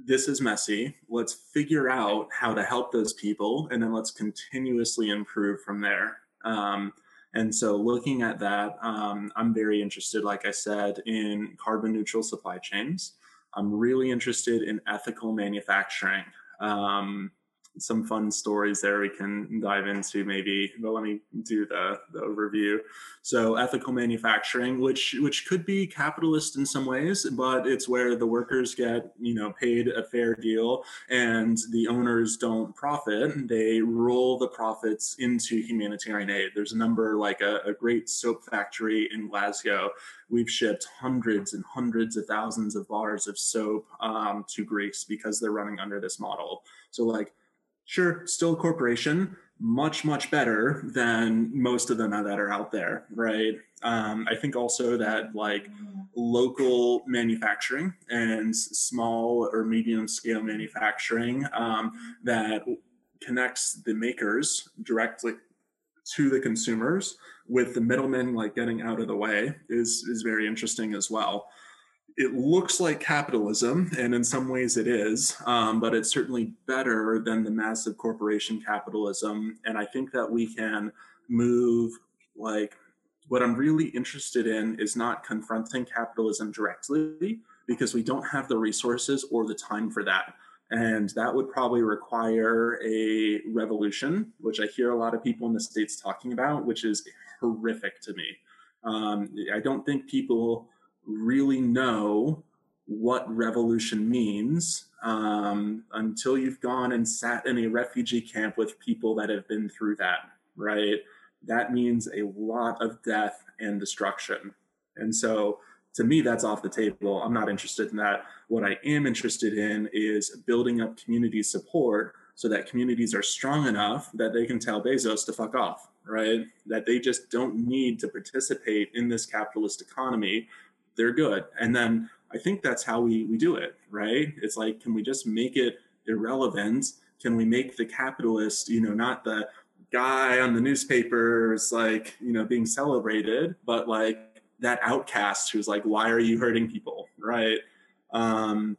this is messy. Let's figure out how to help those people, and then let's continuously improve from there. Um, and so, looking at that, um, I'm very interested, like I said, in carbon neutral supply chains. I'm really interested in ethical manufacturing. Um, some fun stories there we can dive into maybe but let me do the, the overview. So ethical manufacturing which which could be capitalist in some ways but it's where the workers get you know paid a fair deal and the owners don't profit. They roll the profits into humanitarian aid. There's a number like a, a great soap factory in glasgow. We've shipped hundreds and hundreds of thousands of bars of soap um, to greece because they're running under this model. So like sure, still a corporation, much, much better than most of them that are out there, right? Um, I think also that like local manufacturing and small or medium scale manufacturing um, that connects the makers directly to the consumers with the middlemen like getting out of the way is is very interesting as well it looks like capitalism, and in some ways it is, um, but it's certainly better than the massive corporation capitalism. And I think that we can move like what I'm really interested in is not confronting capitalism directly because we don't have the resources or the time for that. And that would probably require a revolution, which I hear a lot of people in the States talking about, which is horrific to me. Um, I don't think people really know what revolution means um, until you've gone and sat in a refugee camp with people that have been through that, right? That means a lot of death and destruction. And so to me, that's off the table. I'm not interested in that. What I am interested in is building up community support so that communities are strong enough that they can tell Bezos to fuck off, right? That they just don't need to participate in this capitalist economy they're good. And then I think that's how we we do it, right? It's like, can we just make it irrelevant? Can we make the capitalist, you know, not the guy on the newspapers, like, you know, being celebrated, but like that outcast who's like, why are you hurting people? Right. Um,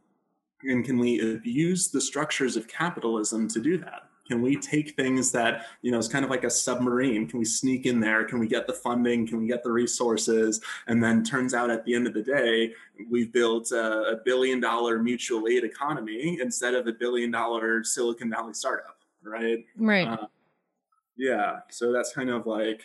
and can we use the structures of capitalism to do that? Can we take things that, you know, it's kind of like a submarine? Can we sneak in there? Can we get the funding? Can we get the resources? And then turns out at the end of the day, we've built a, a billion dollar mutual aid economy instead of a billion dollar Silicon Valley startup, right? Right. Uh, yeah. So that's kind of like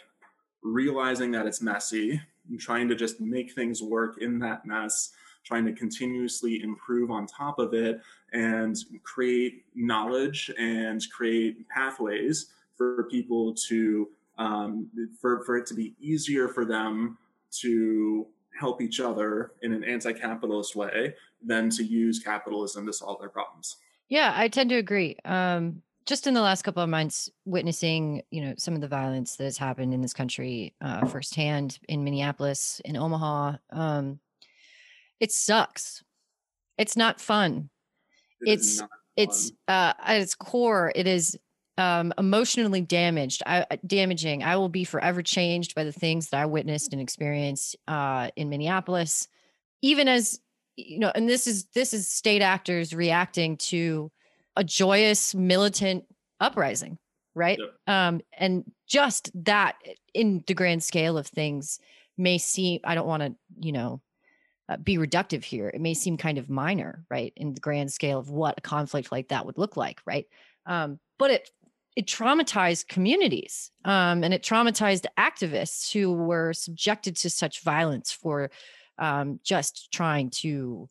realizing that it's messy and trying to just make things work in that mess trying to continuously improve on top of it and create knowledge and create pathways for people to um, for, for it to be easier for them to help each other in an anti-capitalist way than to use capitalism to solve their problems. Yeah i tend to agree. Um, just in the last couple of months witnessing you know some of the violence that has happened in this country uh, firsthand in minneapolis in omaha um, it sucks. It's not fun it it's it's uh at its core it is um emotionally damaged. I, uh, damaging. I will be forever changed by the things that i witnessed and experienced uh in minneapolis. Even as you know and this is this is state actors reacting to a joyous militant uprising right? Um and just that in the grand scale of things may seem i don't want to you know uh, be reductive here. It may seem kind of minor, right, in the grand scale of what a conflict like that would look like, right? Um, but it it traumatized communities um, and it traumatized activists who were subjected to such violence for um, just trying to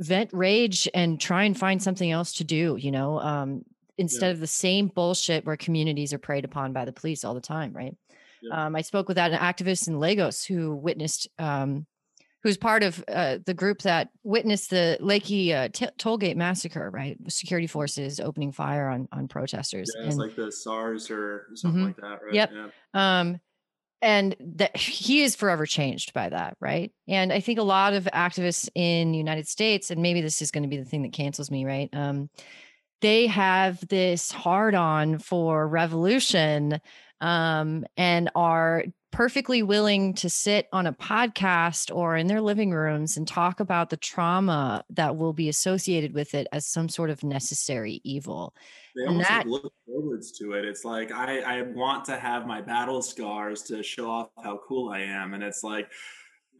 vent rage and try and find something else to do. You know, um, instead yeah. of the same bullshit where communities are preyed upon by the police all the time, right? Yeah. Um, I spoke with an activist in Lagos who witnessed um, who's part of uh, the group that witnessed the Lekki uh, t- tollgate massacre, right? Security forces opening fire on on protesters. Yeah, it's and, like the SARS or something mm-hmm. like that, right? Yep. Yeah. Um, and that he is forever changed by that, right? And I think a lot of activists in the United States, and maybe this is going to be the thing that cancels me, right? Um, they have this hard on for revolution um, and are perfectly willing to sit on a podcast or in their living rooms and talk about the trauma that will be associated with it as some sort of necessary evil. They almost that, like look forwards to it. It's like I, I want to have my battle scars to show off how cool I am, and it's like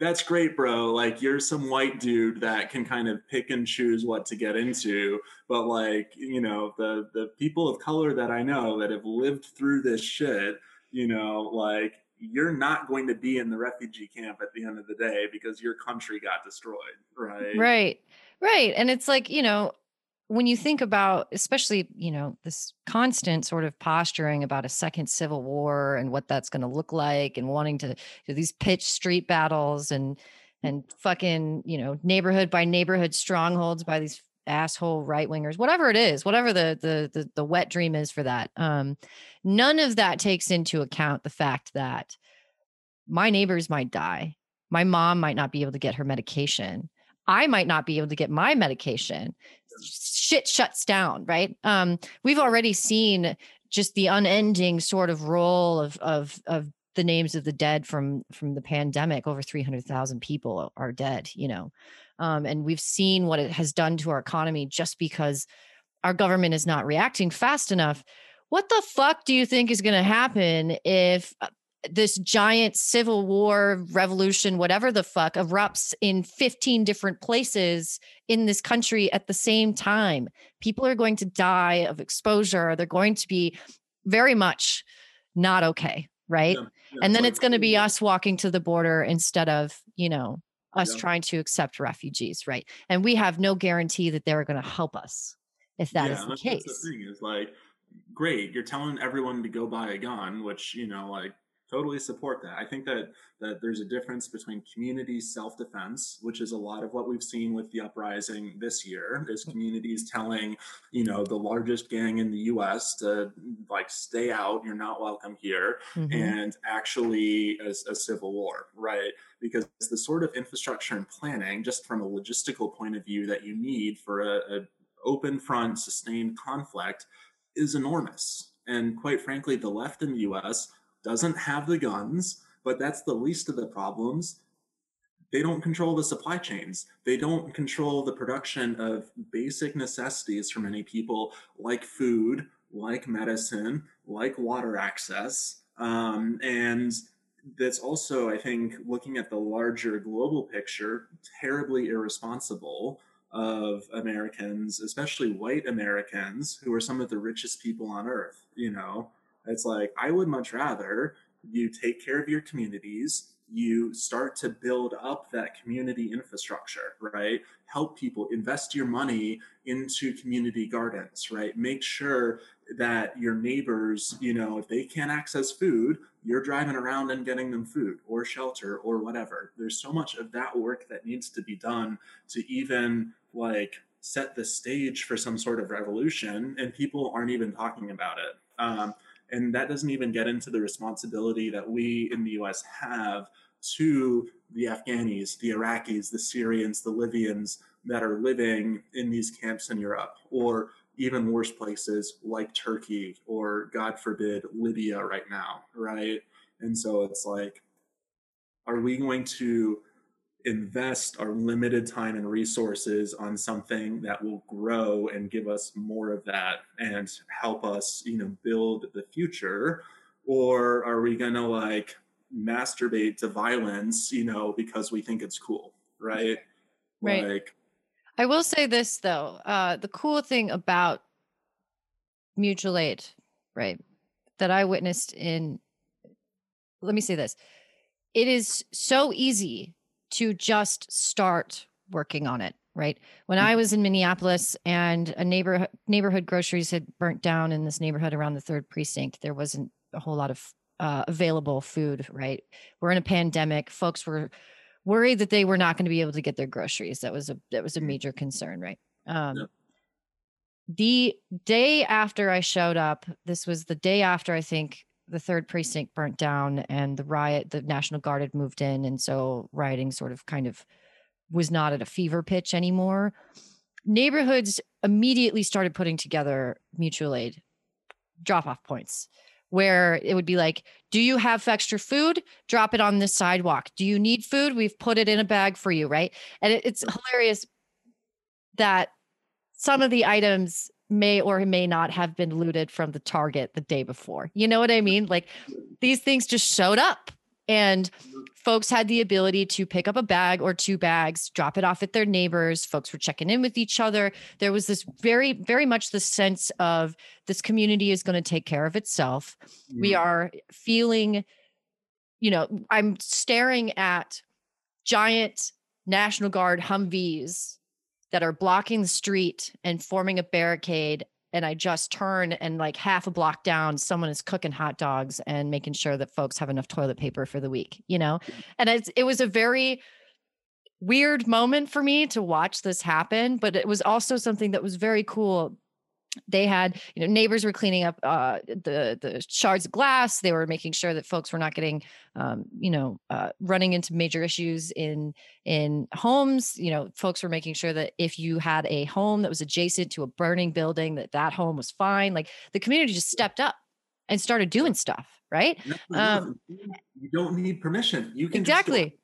that's great, bro. Like you're some white dude that can kind of pick and choose what to get into. But like, you know, the the people of color that I know that have lived through this shit, you know, like you're not going to be in the refugee camp at the end of the day because your country got destroyed, right? Right. Right. And it's like, you know, when you think about especially, you know, this constant sort of posturing about a second civil war and what that's going to look like and wanting to do these pitch street battles and and fucking, you know, neighborhood by neighborhood strongholds by these asshole right wingers, whatever it is, whatever the, the the the wet dream is for that. Um, none of that takes into account the fact that my neighbors might die. My mom might not be able to get her medication. I might not be able to get my medication. Shit shuts down, right? Um, we've already seen just the unending sort of role of of of the names of the dead from from the pandemic. Over three hundred thousand people are dead. You know, um, and we've seen what it has done to our economy just because our government is not reacting fast enough. What the fuck do you think is going to happen if uh, this giant civil war revolution, whatever the fuck, erupts in 15 different places in this country at the same time? People are going to die of exposure. They're going to be very much not okay. Right. Yeah, yeah, and then it's going to be us walking to the border instead of, you know, us yeah. trying to accept refugees, right? And we have no guarantee that they're going to help us if that yeah, is the case. That's the thing is like, great, you're telling everyone to go buy a gun, which you know, like, totally support that. I think that that there's a difference between community self-defense, which is a lot of what we've seen with the uprising this year, is mm. communities telling, you know, the largest gang in the US to like stay out, you're not welcome here, mm-hmm. and actually as a civil war, right? because the sort of infrastructure and planning, just from a logistical point of view, that you need for a, a open front, sustained conflict is enormous. And quite frankly, the left in the US doesn't have the guns, but that's the least of the problems. They don't control the supply chains. They don't control the production of basic necessities for many people, like food, like medicine, like water access. Um, and that's also, I think, looking at the larger global picture, terribly irresponsible of Americans, especially white Americans, who are some of the richest people on earth. You know, it's like, I would much rather you take care of your communities, you start to build up that community infrastructure, right? Help people invest your money into community gardens, right? Make sure that your neighbors, you know, if they can't access food, you're driving around and getting them food or shelter or whatever. There's so much of that work that needs to be done to even like set the stage for some sort of revolution, and people aren't even talking about it. Um, and that doesn't even get into the responsibility that we in the US have to the Afghanis, the Iraqis, the Syrians, the Libyans that are living in these camps in Europe, or even worse places like Turkey or, God forbid, Libya right now, right? And so it's like, are we going to invest our limited time and resources on something that will grow and give us more of that and help us you know build the future? Or are we going to like masturbate to violence you know because we think it's cool right? Right. Like i will say this though uh the cool thing about mutual aid right that i witnessed in let me say this it is so easy to just start working on it right? When i mm-hmm. was in minneapolis and a neighborhood neighborhood groceries had burnt down in this neighborhood around the third precinct there wasn't a whole lot of uh, available food right? We're in a pandemic. Folks were worried that they were not going to be able to get their groceries. That was a that was a mm-hmm. major concern right? Um, the day after i showed up this was the day after i think the third precinct burnt down and the riot, the National Guard had moved in. And so rioting sort of kind of was not at a fever pitch anymore. Neighborhoods immediately started putting together mutual aid drop off points where it would be like, Do you have extra food? Drop it on the sidewalk. Do you need food? We've put it in a bag for you. Right. And it, it's hilarious that some of the items may or may not have been looted from the Target the day before. You know what I mean? Like these things just showed up and folks had the ability to pick up a bag or two bags, drop it off at their neighbors. Folks were checking in with each other. There was this very, very much the sense of this community is going to take care of itself. Mm. We are feeling, you know, I'm staring at giant National Guard Humvees that are blocking the street and forming a barricade and I just turn and like half a block down, someone is cooking hot dogs and making sure that folks have enough toilet paper for the week, you know? And it's, it was a very weird moment for me to watch this happen, but it was also something that was very cool they had you know neighbors were cleaning up uh, the the shards of glass. They were making sure that folks were not getting um, you know uh, running into major issues in in homes. You know folks were making sure that if you had a home that was adjacent to a burning building that that home was fine. Like the community just stepped up and started doing stuff right? Um, you don't need permission. You can exactly.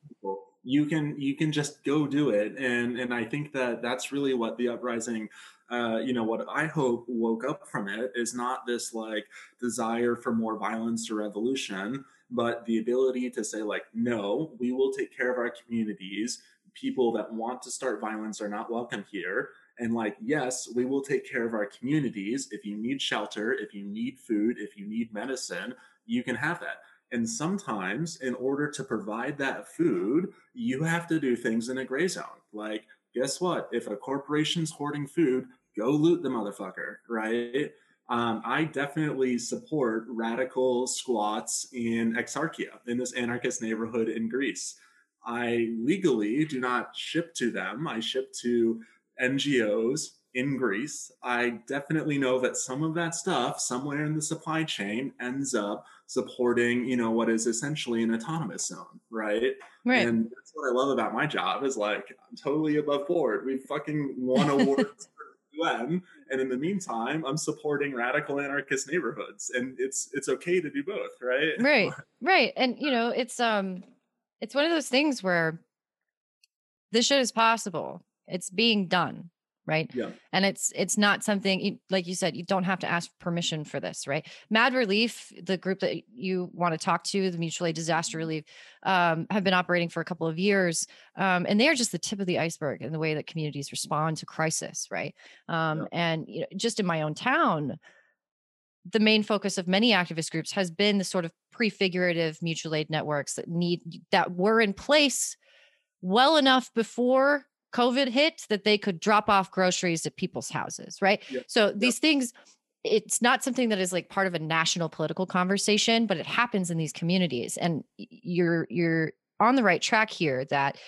you can you can just go do it. And and i think that that's really what the uprising uh, you know, what I hope woke up from it is not this like desire for more violence or revolution, but the ability to say, like, no, we will take care of our communities. People that want to start violence are not welcome here. And like, yes, we will take care of our communities. If you need shelter, if you need food, if you need medicine, you can have that. And sometimes, in order to provide that food, you have to do things in a gray zone. Like, guess what? If a corporation's hoarding food, go loot the motherfucker, right? Um, I definitely support radical squats in Exarchia, in this anarchist neighborhood in Greece. I legally do not ship to them. I ship to NGOs in Greece. I definitely know that some of that stuff somewhere in the supply chain ends up supporting, you know, what is essentially an autonomous zone, right? Right. And that's what I love about my job is like I'm totally above board. We fucking won awards *laughs* for UN, and in the meantime, I'm supporting radical anarchist neighborhoods, and it's it's okay to do both, right? Right, *laughs* right, and you know, it's um, it's one of those things where this shit is possible. It's being done right yeah and it's it's not something like you said you don't have to ask permission for this right mad relief the group that you want to talk to the mutual aid disaster mm-hmm. relief um, have been operating for a couple of years um, and they are just the tip of the iceberg in the way that communities respond to crisis right um, yeah. and you know, just in my own town the main focus of many activist groups has been the sort of prefigurative mutual aid networks that need that were in place well enough before COVID hit that they could drop off groceries at people's houses, right? Yep. So these yep. things, it's not something that is like part of a national political conversation, but it happens in these communities. And you're you're on the right track here that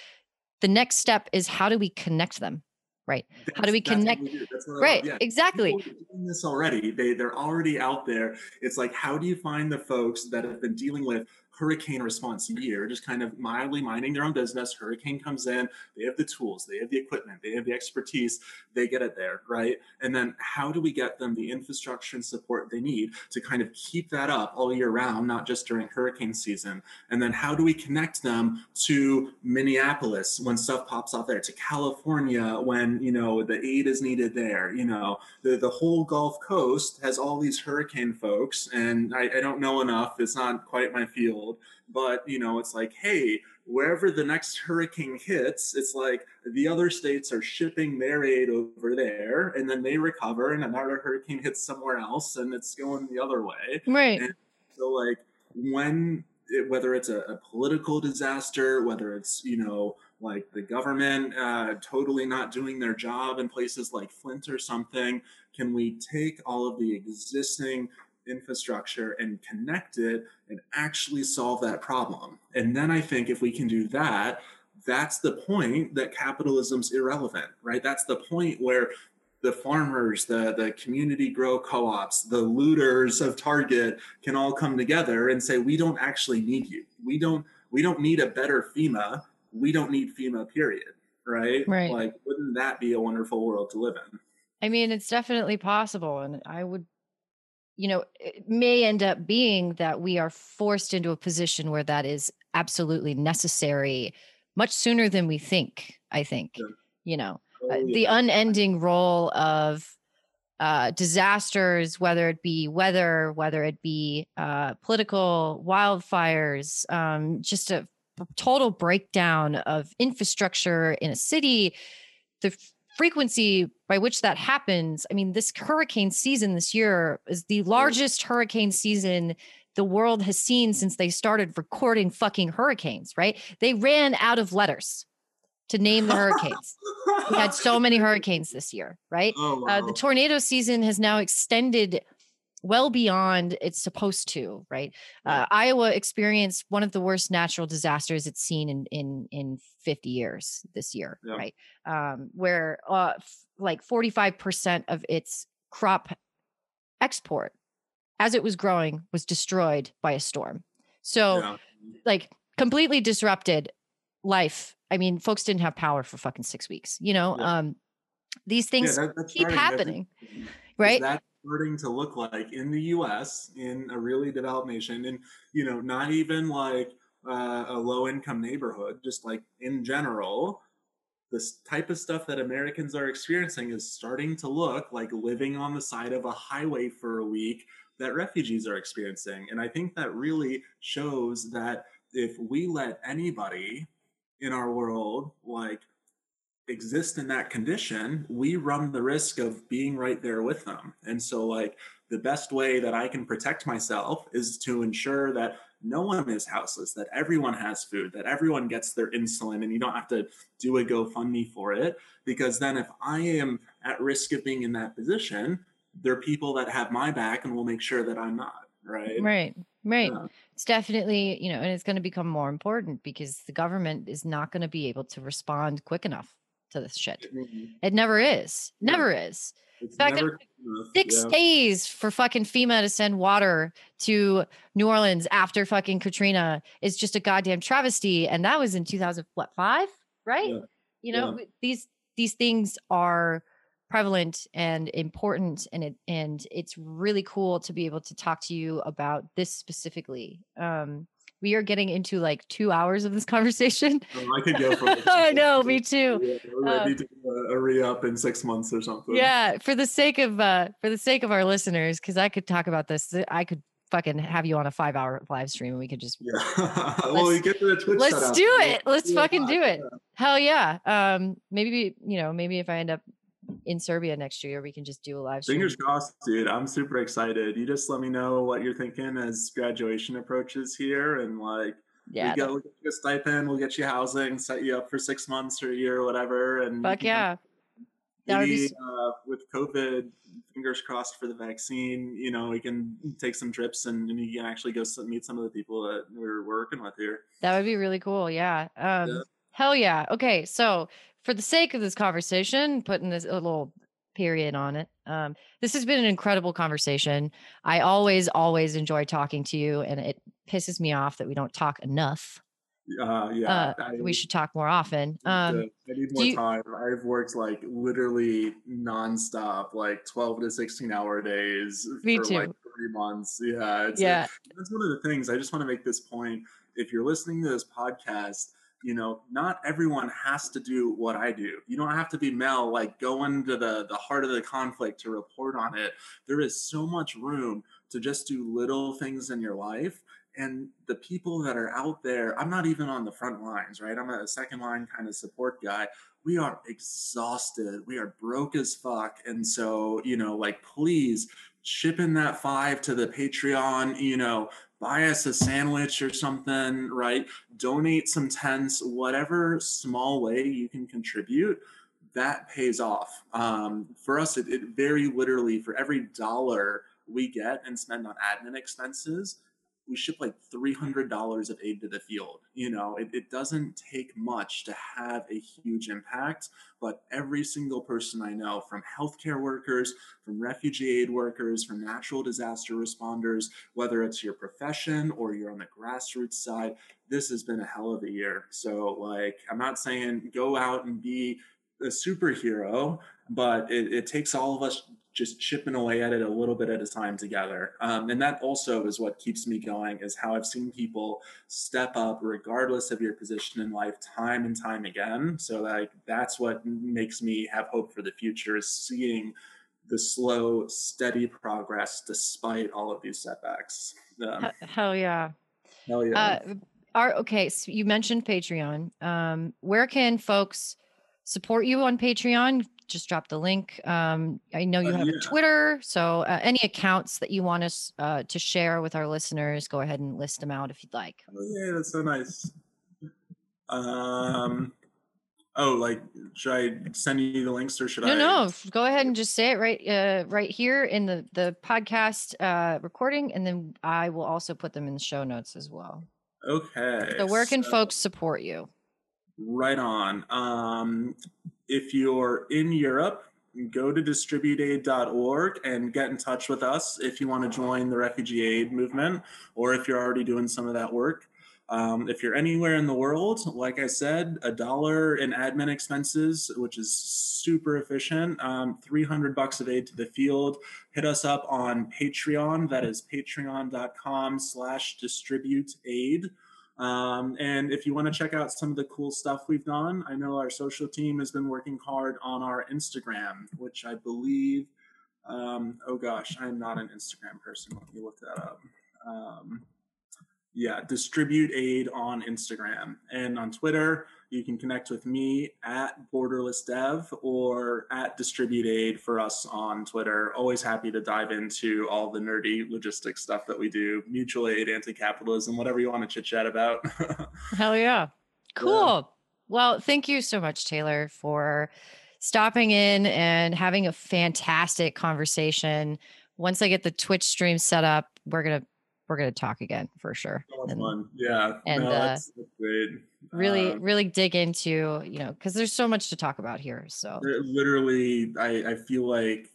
the next step is how do we connect them? Right. That's, how do we connect? We right. Yeah. Exactly. doing this already. They they're already out there. It's like how do you find the folks that have been dealing with hurricane response year, just kind of mildly minding their own business. Hurricane comes in, they have the tools, they have the equipment, they have the expertise, they get it there, right? And then how do we get them the infrastructure and support they need to kind of keep that up all year round, not just during hurricane season? And then how do we connect them to Minneapolis when stuff pops up there, to California when, you know, the aid is needed there? You know, the, the whole Gulf Coast has all these hurricane folks, and I, I don't know enough. It's not quite my field but you know it's like hey wherever the next hurricane hits it's like the other states are shipping their aid over there and then they recover and another hurricane hits somewhere else and it's going the other way. Right. And so like when it, whether it's a, a, political disaster whether it's you know like the government uh, totally not doing their job in places like flint or something can we take all of the existing infrastructure and connect it and actually solve that problem. And then I think if we can do that, that's the point that capitalism's irrelevant, right? That's the point where the farmers, the, the community grow co-ops, the looters of Target can all come together and say, we don't actually need you. We don't we don't need a better FEMA. We don't need FEMA, period. Right? Right. Like, wouldn't that be a wonderful world to live in? I mean, it's definitely possible. And I would you know, it may end up being that we are forced into a position where that is absolutely necessary much sooner than we think. I think, yeah. you know, uh, oh, yeah. the unending role of uh, disasters, whether it be weather, whether it be uh, political wildfires, um, just a total breakdown of infrastructure in a city, the frequency by which that happens, I mean, this hurricane season this year is the largest hurricane season the world has seen since they started recording fucking hurricanes, right? They ran out of letters to name the hurricanes. we had so many *laughs* hurricanes this year, right? Oh, wow. uh, the tornado season has now extended well beyond it's supposed to right? Uh, iowa experienced one of the worst natural disasters it's seen in in in 50 years this year yeah. right? Um, where uh, f- like 45% of its crop export as it was growing was destroyed by a storm. So yeah. like completely disrupted life. I mean folks didn't have power for fucking six weeks you know? Yeah. um these things that, keep happening right? that starting to look like in the US, in a really developed nation, and you know, not even like uh, a low income neighborhood, just like in general, this type of stuff that Americans are experiencing is starting to look like living on the side of a highway for a week that refugees are experiencing. And I think that really shows that if we let anybody in our world like exist in that condition, we run the risk of being right there with them. And so, like, the best way that I can protect myself is to ensure that no one is houseless, that everyone has food, that everyone gets their insulin, and you don't have to do a GoFundMe for it. Because then, if I am at risk of being in that position, there are people that have my back and will make sure that I'm not. Right. Right. Right. Yeah. It's definitely, you know, and it's going to become more important because the government is not going to be able to respond quick enough to this shit. Mm-hmm. It never is. Never yeah. is. It's fact, never six yeah. days for fucking FEMA to send water to New Orleans after fucking Katrina is just a goddamn travesty. And that was in 2000, what, five? Right? Yeah. You know, these these things are prevalent and important and it and it's really cool to be able to talk to you about this specifically um we are getting into like two hours of this conversation. *laughs* Oh, I could go for. *laughs* I know, me too. Yeah, we're ready um, to a re up in six months or something. Yeah, for the sake of uh, for the sake of our listeners, because I could talk about this. I could fucking have you on a five hour live stream and we could just yeah. *laughs* well, you get to the Twitch. Let's do it. Let's yeah, fucking do it. Hell yeah. Um, maybe you know, maybe if I end up in Serbia next year, we can just do a live stream. Fingers crossed, dude. I'm super excited. You just let me know what you're thinking as graduation approaches here, and like, yeah, we get, we'll get you a stipend, we'll get you housing, set you up for six months or a year or whatever, and fuck yeah. Maybe be... uh, with COVID, fingers crossed for the vaccine. You know, we can take some trips and, and you can actually go meet some of the people that we're working with here. That would be really cool. Yeah. Um, yeah. Hell yeah. Okay, so for the sake of this conversation, putting this a little period on it. Um, this has been an incredible conversation. I always, always enjoy talking to you, and it pisses me off that we don't talk enough. Uh, yeah, uh, I, we should talk more often. Um, I need more you, time. I've worked like literally nonstop, like twelve to sixteen hour days me for too. like three months. Yeah, yeah. Like, that's one of the things. I just want to make this point. If you're listening to this podcast you know not everyone has to do what i do. You don't have to be mel like go into the the heart of the conflict to report on it. There is so much room to just do little things in your life and the people that are out there i'm not even on the front lines right? I'm a second line kind of support guy. We are exhausted. We are broke as fuck. And so you know like please ship in that five to the patreon you know buy us a sandwich or something, right? Donate some tents, whatever small way you can contribute, that pays off. Um, for us, it, it very literally, for every dollar we get and spend on admin expenses, we ship like $300 of aid to the field. You know, it, it doesn't take much to have a huge impact, but every single person I know, from healthcare workers, from refugee aid workers, from natural disaster responders, whether it's your profession or you're on the grassroots side, this has been a hell of a year. So, like, I'm not saying go out and be a superhero, but it, it takes all of us just chipping away at it a little bit at a time together. Um, and that also is what keeps me going is how I've seen people step up regardless of your position in life time and time again. So like that's what makes me have hope for the future is seeing the slow, steady progress despite all of these setbacks. Um, Hell yeah. Hell yeah. Uh, are, okay, so you mentioned Patreon. Um, where can folks support you on Patreon? Just drop the link. Um, I know you uh, have yeah. Twitter, so uh, any accounts that you want us uh, to share with our listeners, go ahead and list them out if you'd like. Oh, yeah, that's so nice. Um, oh, like should I send you the links or should no, I? No, no. Go ahead and just say it right, uh, right here in the the podcast uh, recording, and then I will also put them in the show notes as well. Okay. So where can so, folks support you? Right on. Um, if you're in Europe, go to distributeaid.org and get in touch with us if you want to join the refugee aid movement or if you're already doing some of that work. Um, if you're anywhere in the world, like I said, a dollar in admin expenses, which is super efficient, um, 300 bucks of aid to the field. Hit us up on Patreon. That is patreon.com slash distribute aid. Um, and if you want to check out some of the cool stuff we've done, I know our social team has been working hard on our Instagram, which I believe, um, oh gosh, I'm not an Instagram person. Let me look that up. Um, yeah, distribute aid on Instagram and on Twitter. You can connect with me at Borderless Dev or at Distribute Aid for us on Twitter. Always happy to dive into all the nerdy logistics stuff that we do, mutual aid, anti capitalism, whatever you want to chit chat about. *laughs* Hell yeah. Cool. Yeah. Well, thank you so much, Taylor, for stopping in and having a fantastic conversation. Once I get the Twitch stream set up, we're going to we're going to talk again for sure. and, fun. Yeah. And no, uh, that's, great. Really, uh, really dig into, you know, because there's so much to talk about here. So literally, I, I feel like,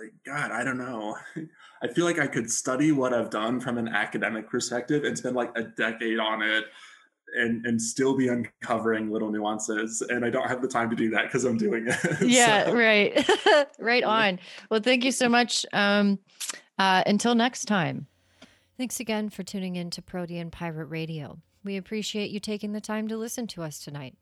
like, God, I don't know. *laughs* I feel like I could study what I've done from an academic perspective and spend like a decade on it and and still be uncovering little nuances and i don't have the time to do that because i'm doing it *laughs* yeah so. right *laughs* right on well thank you so much um uh until next time. Thanks again for tuning in to protean pirate radio. We appreciate you taking the time to listen to us tonight.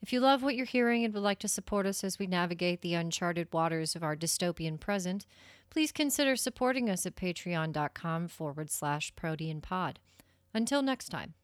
If you love what you're hearing and would like to support us as we navigate the uncharted waters of our dystopian present please consider supporting us at patreon.com forward slash protean pod. Until next time